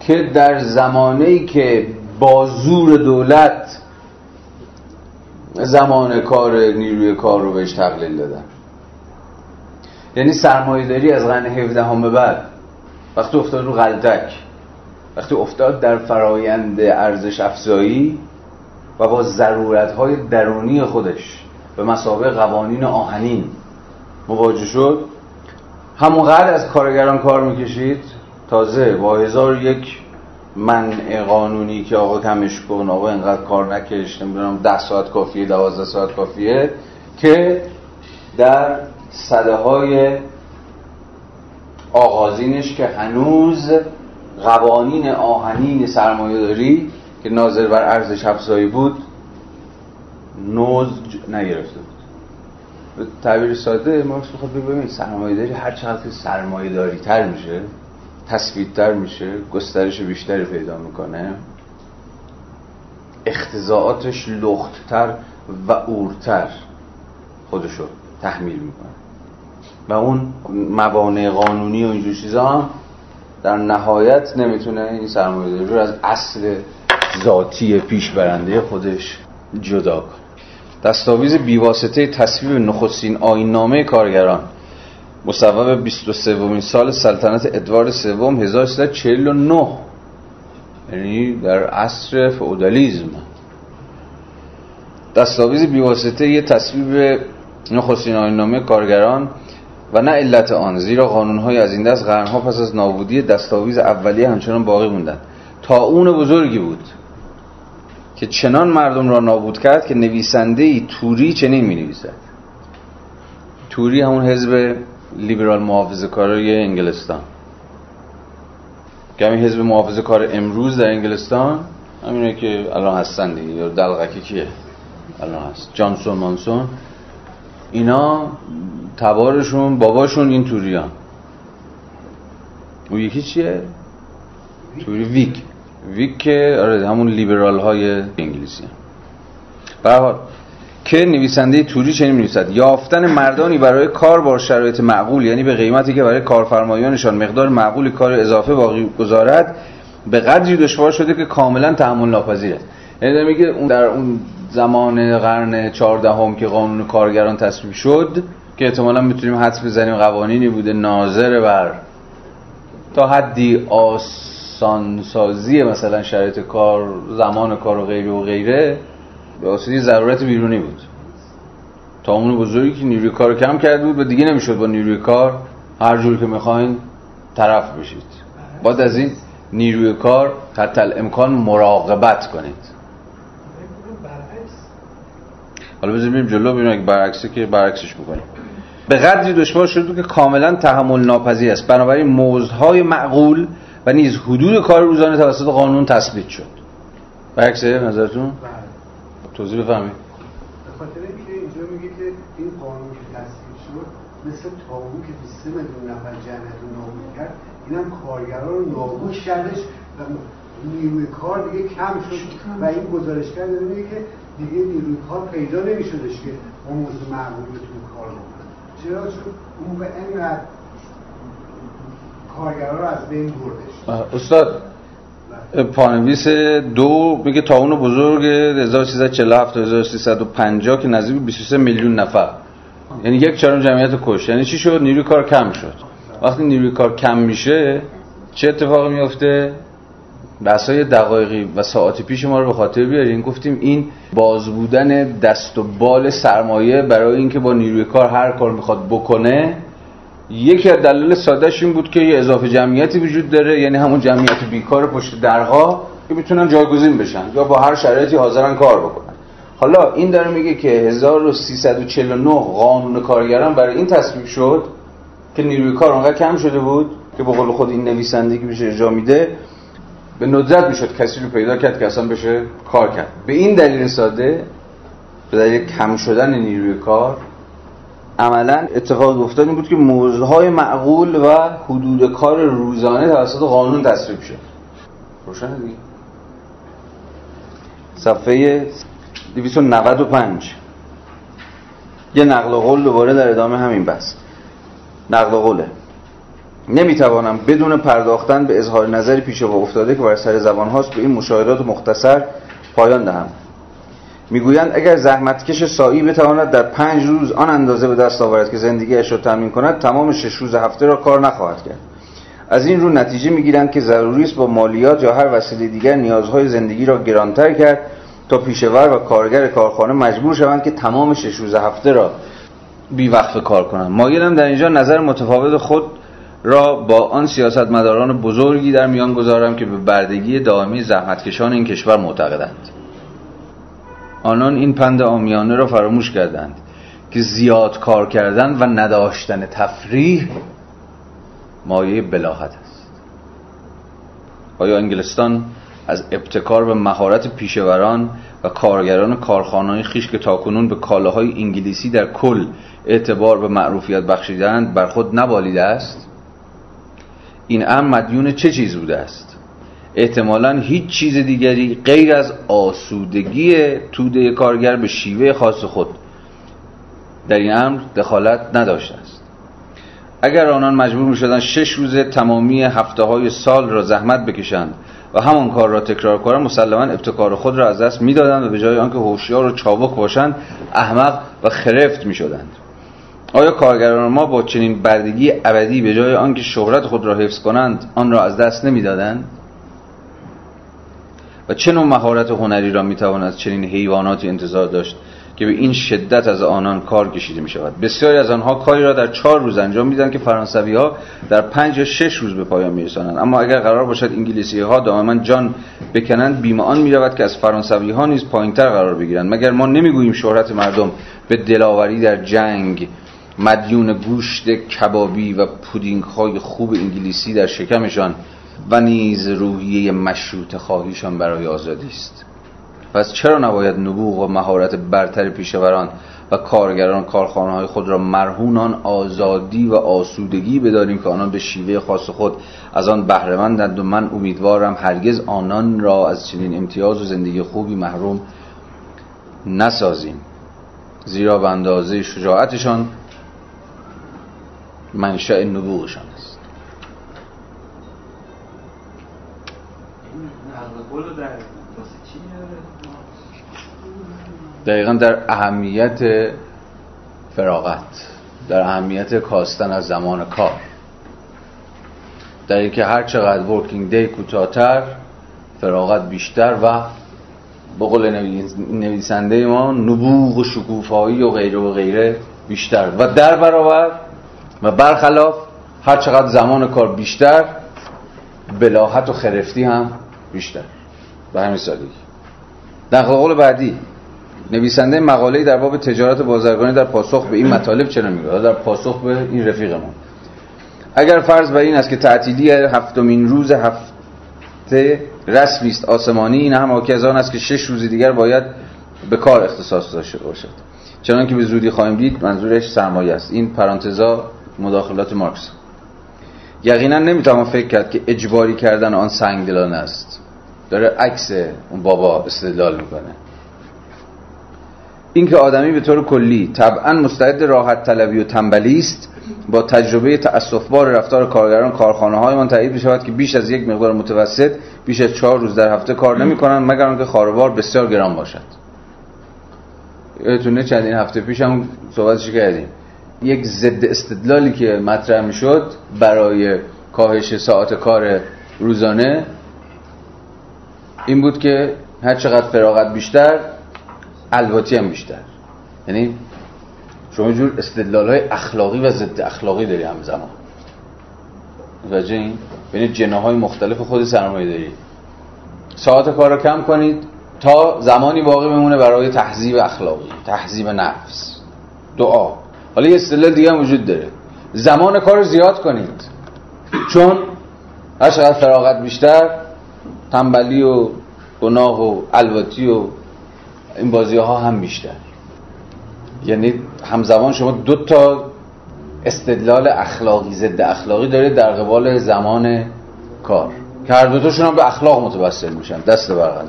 که در زمانی که با زور دولت زمان کار نیروی کار رو بهش تقلیل دادن. یعنی سرمایهداری از قرن 17 هم به بعد. وقتی افتاد رو غلطک وقتی افتاد در فرایند ارزش افزایی و با ضرورت های درونی خودش به مسابقه قوانین آهنین مواجه شد همونقدر از کارگران کار می‌کشید تازه با هزار یک منع قانونی که آقا کمش کن آقا اینقدر کار نکش نمی‌دونم ده ساعت کافیه دوازده ساعت کافیه که در صده های آغازینش که هنوز قوانین آهنین سرمایه داری که ناظر بر ارزش افزایی بود نوز نگرفته بود. به تعبیر ساده مارکس می‌خواد ببینید سرمایه داری هر چقدر سرمایه داری تر میشه تر میشه گسترش بیشتری پیدا می‌کنه اختزاعاتش لختتر و اورتر خودشو تحمیل می‌کنه. و اون موانع قانونی و اینجور چیزا هم در نهایت نمی‌تونه این سرمایه رو از اصل ذاتی پیش برنده خودش جدا کنه. دستاویز بیواسطه تصویب نخستین آینامه کارگران. مصوب 23 سال سلطنت ادوارد سوم 1349 یعنی در عصر فئودالیسم. دستاویز بیواسطه یه تصویب نخستین آینامه کارگران و نه علت آن زیرا قانونهای از این دست قرنها پس از نابودی دستاویز اولیه همچنان باقی موندند تا اون بزرگی بود که چنان مردم را نابود کرد که نویسنده ای توری چنین می نویسد توری همون حزب لیبرال محافظه کارای انگلستان. که همین حزب محافظه کار امروز در انگلستان همینه که الان هستن دیگه یا دلغکی کیه؟ الان هست. جانسون مانسون. اینا تبارشون باباشون این توریان. اون یکی چیه؟ توری ویک. ویک که آره همون لیبرال های انگلیسی برحال که نویسنده توری چنین نویسد یافتن مردانی برای کار با شرایط معقول یعنی به قیمتی که برای کارفرمایانشان مقدار معقولی کار اضافه باقی گذارد به قدری دشوار شده که کاملا تحمل ناپذیر است. یعنی میگه اون در اون زمان قرن 14 هم که قانون کارگران تصویب شد که احتمالا می‌تونیم حدس بزنیم قوانینی بوده ناظر بر تا حدی آسانسازی مثلا شرایط کار زمان کار و غیره و غیره به واسطه ضرورت بیرونی بود. تا اون بزرگی که نیروی کار کم کرده بود و دیگه نمی‌شد با نیروی کار هر جور که می‌خواین طرف بشید. بعد از این نیروی کار حتی امکان مراقبت کنید. حالا بذاریم جلو ببینیم اگه برعکسه که برعکسش بکنیم. به قدری دشوار شد که کاملا تحمل ناپذیر است. بنابراین موزهای معقول و نیز حدود کار روزانه توسط قانون تثبیت شد. برعکسه نظرتون؟ بله. توضیح بفهمید به خاطر اینکه اینجا میگه که این قانون که تصویب شد مثل تابو که 23 میلیون نفر جمعیت رو نابود کرد اینم کارگران رو نابود کردش و نیروی کار دیگه کم شد. و این گزارشگر داره میگه که دیگه نیروی کار پیدا نمیشدش که اون موضوع معقول بتونه کار چرا؟ چون اون به اینقدر کارگران رو از بین بردش. استاد پانویس دو میگه تا اون بزرگ 1347 تا 1350 که نزدیک 23 میلیون نفر. یعنی یک چهارم جمعیت کش. یعنی چی شد؟ نیروی کار کم شد. وقتی نیروی کار کم میشه چه اتفاقی میفته بحثای دقایقی و ساعت پیش ما رو به خاطر بیارین. گفتیم این باز بودن دست و بال سرمایه برای اینکه با نیروی کار هر کار می‌خواد بکنه یکی از دلایل سادهش این بود که یه اضافه جمعیتی وجود داره یعنی همون جمعیت بیکار پشت درها که می‌تونن جایگزین بشن یا با هر شرایطی حاضرن کار بکنن. حالا این داره میگه که 1349 قانون کارگران برای این تصویب شد که نیروی کار اونقدر کم شده بود که به قول خود این نویسنده که بشه اجرا میده. به ندرت می‌شد کسی رو پیدا کرد که اصلا بشه کار کرد. به این دلیل ساده به دلیل کم شدن نیروی کار عملا اتفاق افتاد این بود که موضوعهای معقول و حدود کار روزانه توسط قانون تصویب شد. روشن دیگه. صفحه 295 یه نقل قول دوباره در ادامه همین بحث. نقل قوله. نمی‌توانم بدون پرداختن به اظهار نظری پیش با افتاده که بر سر زبان هاست به این مشاهدات مختصر پایان دهم. می‌گویند اگر زحمتکش سایی بتواند در پنج روز آن اندازه به دست آورد که زندگیش را تامین کند تمام شش روز هفته را کار نخواهد کرد. از این رو نتیجه می‌گیرند که ضروری است با مالیات یا هر وسیله دیگر نیازهای زندگی را گرانتر کرد تا پیشور و کارگر کارخانه مجبور شوند که تمام شش روز هفته را بی وقف کار کنند. مایلم در اینجا نظر متفاوت خود را با آن سیاستمداران بزرگی در میان گذارم که به بردگی دائمی زحمتکشان این کشور معتقدند. آنان این پند آمیانه را فراموش کردند که زیاد کار کردن و نداشتن تفریح مایه بلاحت است. آیا انگلستان از ابتکار و مهارت پیشوران و کارگران کارخانه‌های خیش که تاکنون به کالاهای انگلیسی در کل اعتبار و معروفیت بخشیدند بر خود نبالیده است؟ این امر مدیون چه چیز بوده است؟ احتمالا هیچ چیز دیگری غیر از آسودگی توده کارگر به شیوه خاص خود در این امر دخالت نداشته است. اگر آنان مجبور می شدن شش روز تمامی هفته های سال را زحمت بکشند و همان کار را تکرار کنند مسلما ابتکار خود را از دست می‌دادند و به جای آنکه هوشیار و چابک باشند احمق و خرفت می شدند آیا کارگران ما با چنین بردگی ابدی به جای آنکه شهرت خود را حفظ کنند آن را از دست نمی‌دادند؟ و چه نوع مهارت هنری را می‌توان از چنین حیواناتی انتظار داشت که به این شدت از آنان کار کشیده می شود بسیاری از آنها کاری را در چهار روز انجام میدن که فرانسوی ها در پنج یا شش روز به پایان میرسانند. اما اگر قرار باشد انگلیسی ها دائما جان بکنند بیمه آن می رود که از فرانسوی ها نیز پایینتر قرار بگیرند. مگر ما نمی‌گوییم شهرت مردم به دلاوری در جنگ مدیون گوشت کبابی و پودینگ های خوب انگلیسی در شکمشان و نیز روحیه مشروط خواهیشان برای آزادی است. پس چرا نباید نبوغ و مهارت برتر پیشوران و کارگران کارخانه های خود را مرهونان آزادی و آسودگی بداریم که آنان به شیوه خاص خود از آن بهرهمندند و من امیدوارم هرگز آنان را از چنین امتیاز و زندگی خوبی محروم نسازیم. زیرا به اندازه شجاعتشان منشأ نبوغشان است. دقیقا در اهمیت فراغت در اهمیت کاستن از زمان کار. در اینکه هر چقدر ورکینگ دی کوتاهتر فراغت بیشتر و به قول نویسنده ما نبوغ و شکوفایی و غیره و غیره بیشتر. و در برابر و برخلاف هر چقدر زمان کار بیشتر بلاحت و خرفتی هم بیشتر. به همین سادگی. در قول بعدی نویسنده مقاله در باب تجارت بازرگانی در پاسخ به این مطالب چرا میگه در پاسخ به این رفیقمون. اگر فرض بر این است که تعطیلی هفتمین روز هفته رسمی است آسمانی این هم حاکی از است که شش روز دیگر باید به کار اختصاص داشته باشد. چنان که به زودی خواهیم دید منظورش سرمایه است. این پرانتزا مداخلات مارکس. یقینا نمی‌توان فکر کرد که اجباری کردن آن سنگدلانه است. داره عکس اون بابا استدلال می‌کنه. اینکه آدمی به طور کلی طبعا مستعد راحت طلبی و تنبلی است با تجربه تأسفبار رفتار کارگران کارخانه های من تایید شود که بیش از یک مقدار متوسط بیش از چهار روز در هفته کار نمی کنند مگر آنکه خاروار بسیار گران باشد. یادتونه چندین هفته پیش هم صحبتش کردیم. یک ضد استدلالی که مطرح می‌شد برای کاهش ساعت کار روزانه این بود که هر چقدر فراغت بیشتر الواتی هم بیشتر. یعنی شما جور استدلال های اخلاقی و ضد اخلاقی داری همزمان. متوجه این؟ بین جناهای مختلف خود سرمایه داری. ساعت کار رو کم کنید تا زمانی باقی بمونه برای تحذیب اخلاقی تحذیب نفس. دعا. حالا یه استدلال دیگه هم وجود داره. زمان کار رو زیاد کنید. چون هر چقدر فراغت بیشتر تنبلی و گناه و الواتی و این بازی ها هم بیشتر. یعنی همزمان شما دو تا استدلال اخلاقی ضد اخلاقی دارید در قبال زمان کار. که هر دوتاشون هم به اخلاق متوسل میشن. دست برقدر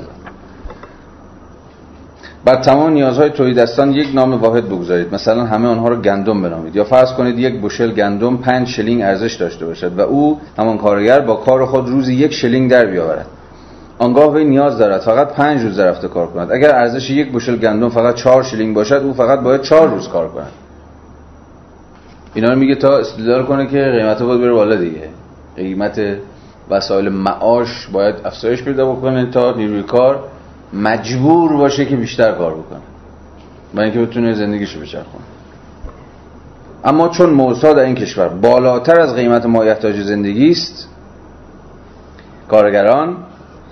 بر تمام نیازهای تولیدستان یک نام واحد بگذارید. مثلا همه آنها رو گندم بنامید. یا فرض کنید یک بوشل گندم پنج شلینگ ارزش داشته باشد و او همان کارگر با کار خود روزی یک شلینگ در بیاورد. آنگاه وی نیاز دارد فقط پنج روز در هفته کار کند. اگر ارزش یک بوشل گندم فقط چهار شلینگ باشد او فقط باید چهار روز کار کند. اینا رو میگه تا استدلال کنه که قیمت باید بره بالا دیگه. قیمت وسایل معاش باید افزایش پیدا بکنه تا نیروی کار مجبور باشه که بیشتر کار بکنه. برای اینکه بتونه زندگیشو بچرخونه. اما چون موسا در این کشور بالاتر از قیمت مایحتاج زندگی است کارگران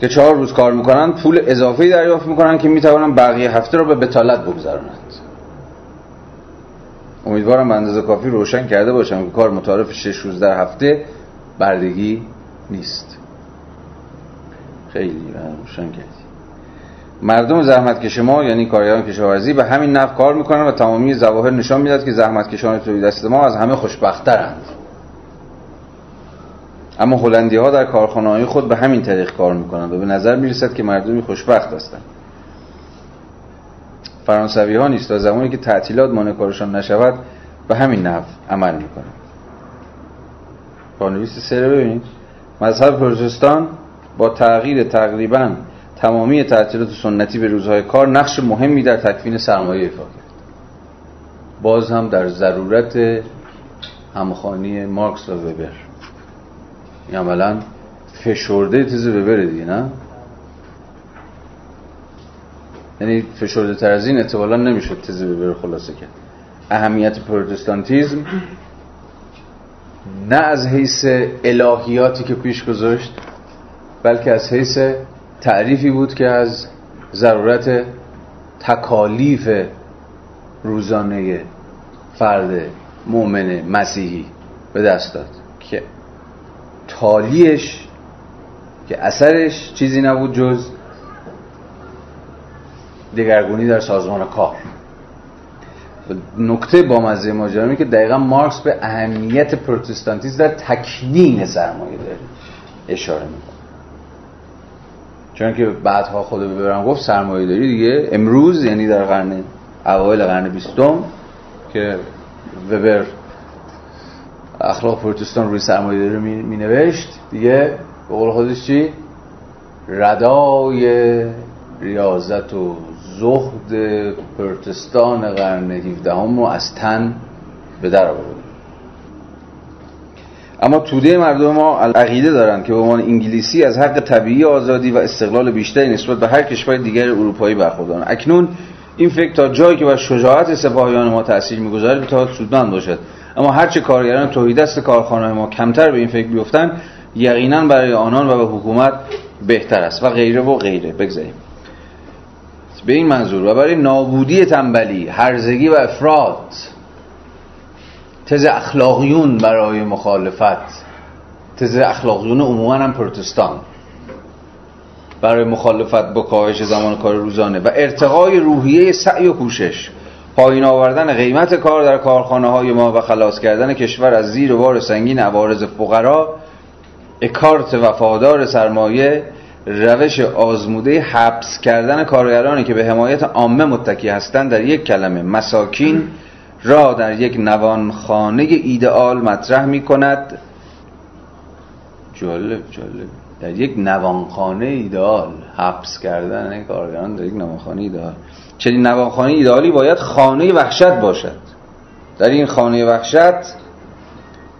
که چهار روز کار می‌کنند پول اضافه دریافت می‌کنند که می‌توانند بقیه هفته رو به بتالت بگذارند امیدوارم به اندازه کافی روشن کرده باشم که کار متعارف شش روز در هفته بردگی نیست. خیلی روشن کردی. مردم زحمت ما یعنی کارگران کشاورزی به همین نفع کار می‌کنن و تمامی ظواهر نشان می‌داد که زحمت کشان تولید دست ما از همه خوشبخترند اما هلندی ها در کارخانه های خود به همین طریق کار می‌کنند و به نظر می‌رسد که مردمی خوشبخت هستند. فرانسوی ها نیست و زمانی که تعطیلات مانع کارشان نشود به همین نحو عمل می‌کنند. پانویس سره ببینید. مذهب پروتستان با تغییر تقریبا تمامی تعطیلات سنتی به روزهای کار نقش مهمی در تکوین سرمایه ایفا کرد. باز هم در ضرورت همخانی مارکس و وبر. این عملا فشرده تیز وبر دیگه نه؟ یعنی فشرده تر از این احتمالا نمی‌شد تیز وبر خلاصه کرد. اهمیت پروتستانتیزم نه از حیث الهیاتی که پیش گذاشت بلکه از حیث تعریفی بود که از ضرورت تکالیف روزانه فرد مؤمن مسیحی به دست داد. که تالیش که اثرش چیزی نبود جز دگرگونی در سازمان کار. نکته با مزه ماجرا که دقیقا مارکس به اهمیت پروتستانتیسم در تکنین سرمایه داره اشاره می‌کنه. چون که بعدها خود ببرم گفت سرمایه داری دیگه. امروز یعنی در قرن اوایل قرن بیستم که وبر اخلاق پروتستان روی سرمایه داری می نوشت دیگه. به قول خودش چی؟ ردای ریاضت و زهد پروتستان قرن 17 هم رو از تن به در آورد. اما توده مردم ما عقیده دارند که به عنوان انگلیسی از حق طبیعی آزادی و استقلال بیشتری نسبت به هر کشور دیگر اروپایی برخوردارند اکنون این فکر تا جایی که بر شجاعت سپاهیان ما تاثیر می‌گذارد به سودمند باشد. اما هرچه کارگران توحیدست کارخانه ما کمتر به این فکر بیفتند یقینا برای آنان و به حکومت بهتر است و غیره و غیره. بگذاریم. به این منظور و برای نابودی تنبلی هرزگی و افراد تز اخلاقیون برای مخالفت. تز اخلاقیون عموما هم پروتستان. برای مخالفت با کاهش زمان کار روزانه. و ارتقای روحیه سعی و کوشش. پایین آوردن قیمت کار در کارخانه های ما و خلاص کردن کشور از زیر بار سنگین عوارض فقرا اکارت وفادار سرمایه روش آزموده حبس کردن کارگرانی که به حمایت عامه متکی هستند در یک کلمه مساکین را در یک نوانخانه ایدئال مطرح می کند جالب جالب. در یک نوانخانه ایدئال. حبس کردن کارگران در یک نوانخانه ایدئال. چنین نوانخانه ایدئالی باید خانه وحشت باشد. در این خانه وحشت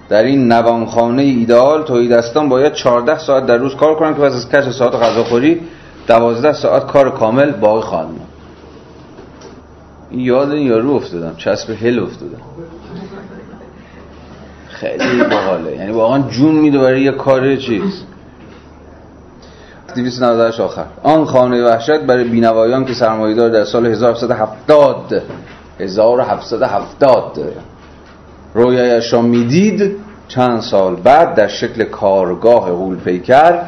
در این نوانخانه ایدئال توحیدستان باید 14 ساعت در روز کار کنند که پس از کش ساعت غذاخوری 12 ساعت کار کامل باقی خواهد یاد این یارو افتادم. چسب هل افتادم. خیلی باحاله. یعنی واقعا جون میده برای یه کار چیز. 298 آخر. آن خانه وحشت برای بینوایان که سرمایه‌دار در سال 1770 1770 رویایش را می‌دید. چند سال بعد در شکل کارگاه غول پیکر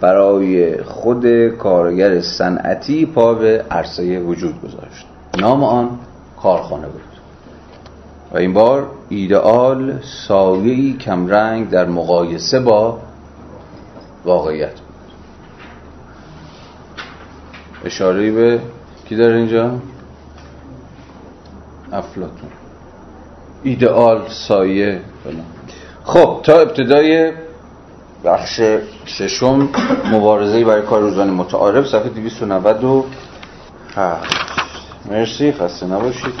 برای خود کارگر صنعتی پا به عرصه وجود گذاشت. نام آن کارخانه بود. و این بار ایدئال سایه‌ای کمرنگ در مقایسه با واقعیت بود. اشاره به کی داره اینجا؟ افلاتون ایدئال سایه. خب تا ابتدای بخش ششم مبارزه برای کار روزانه متعارف صفحه 297 مرسی خسته نباشید.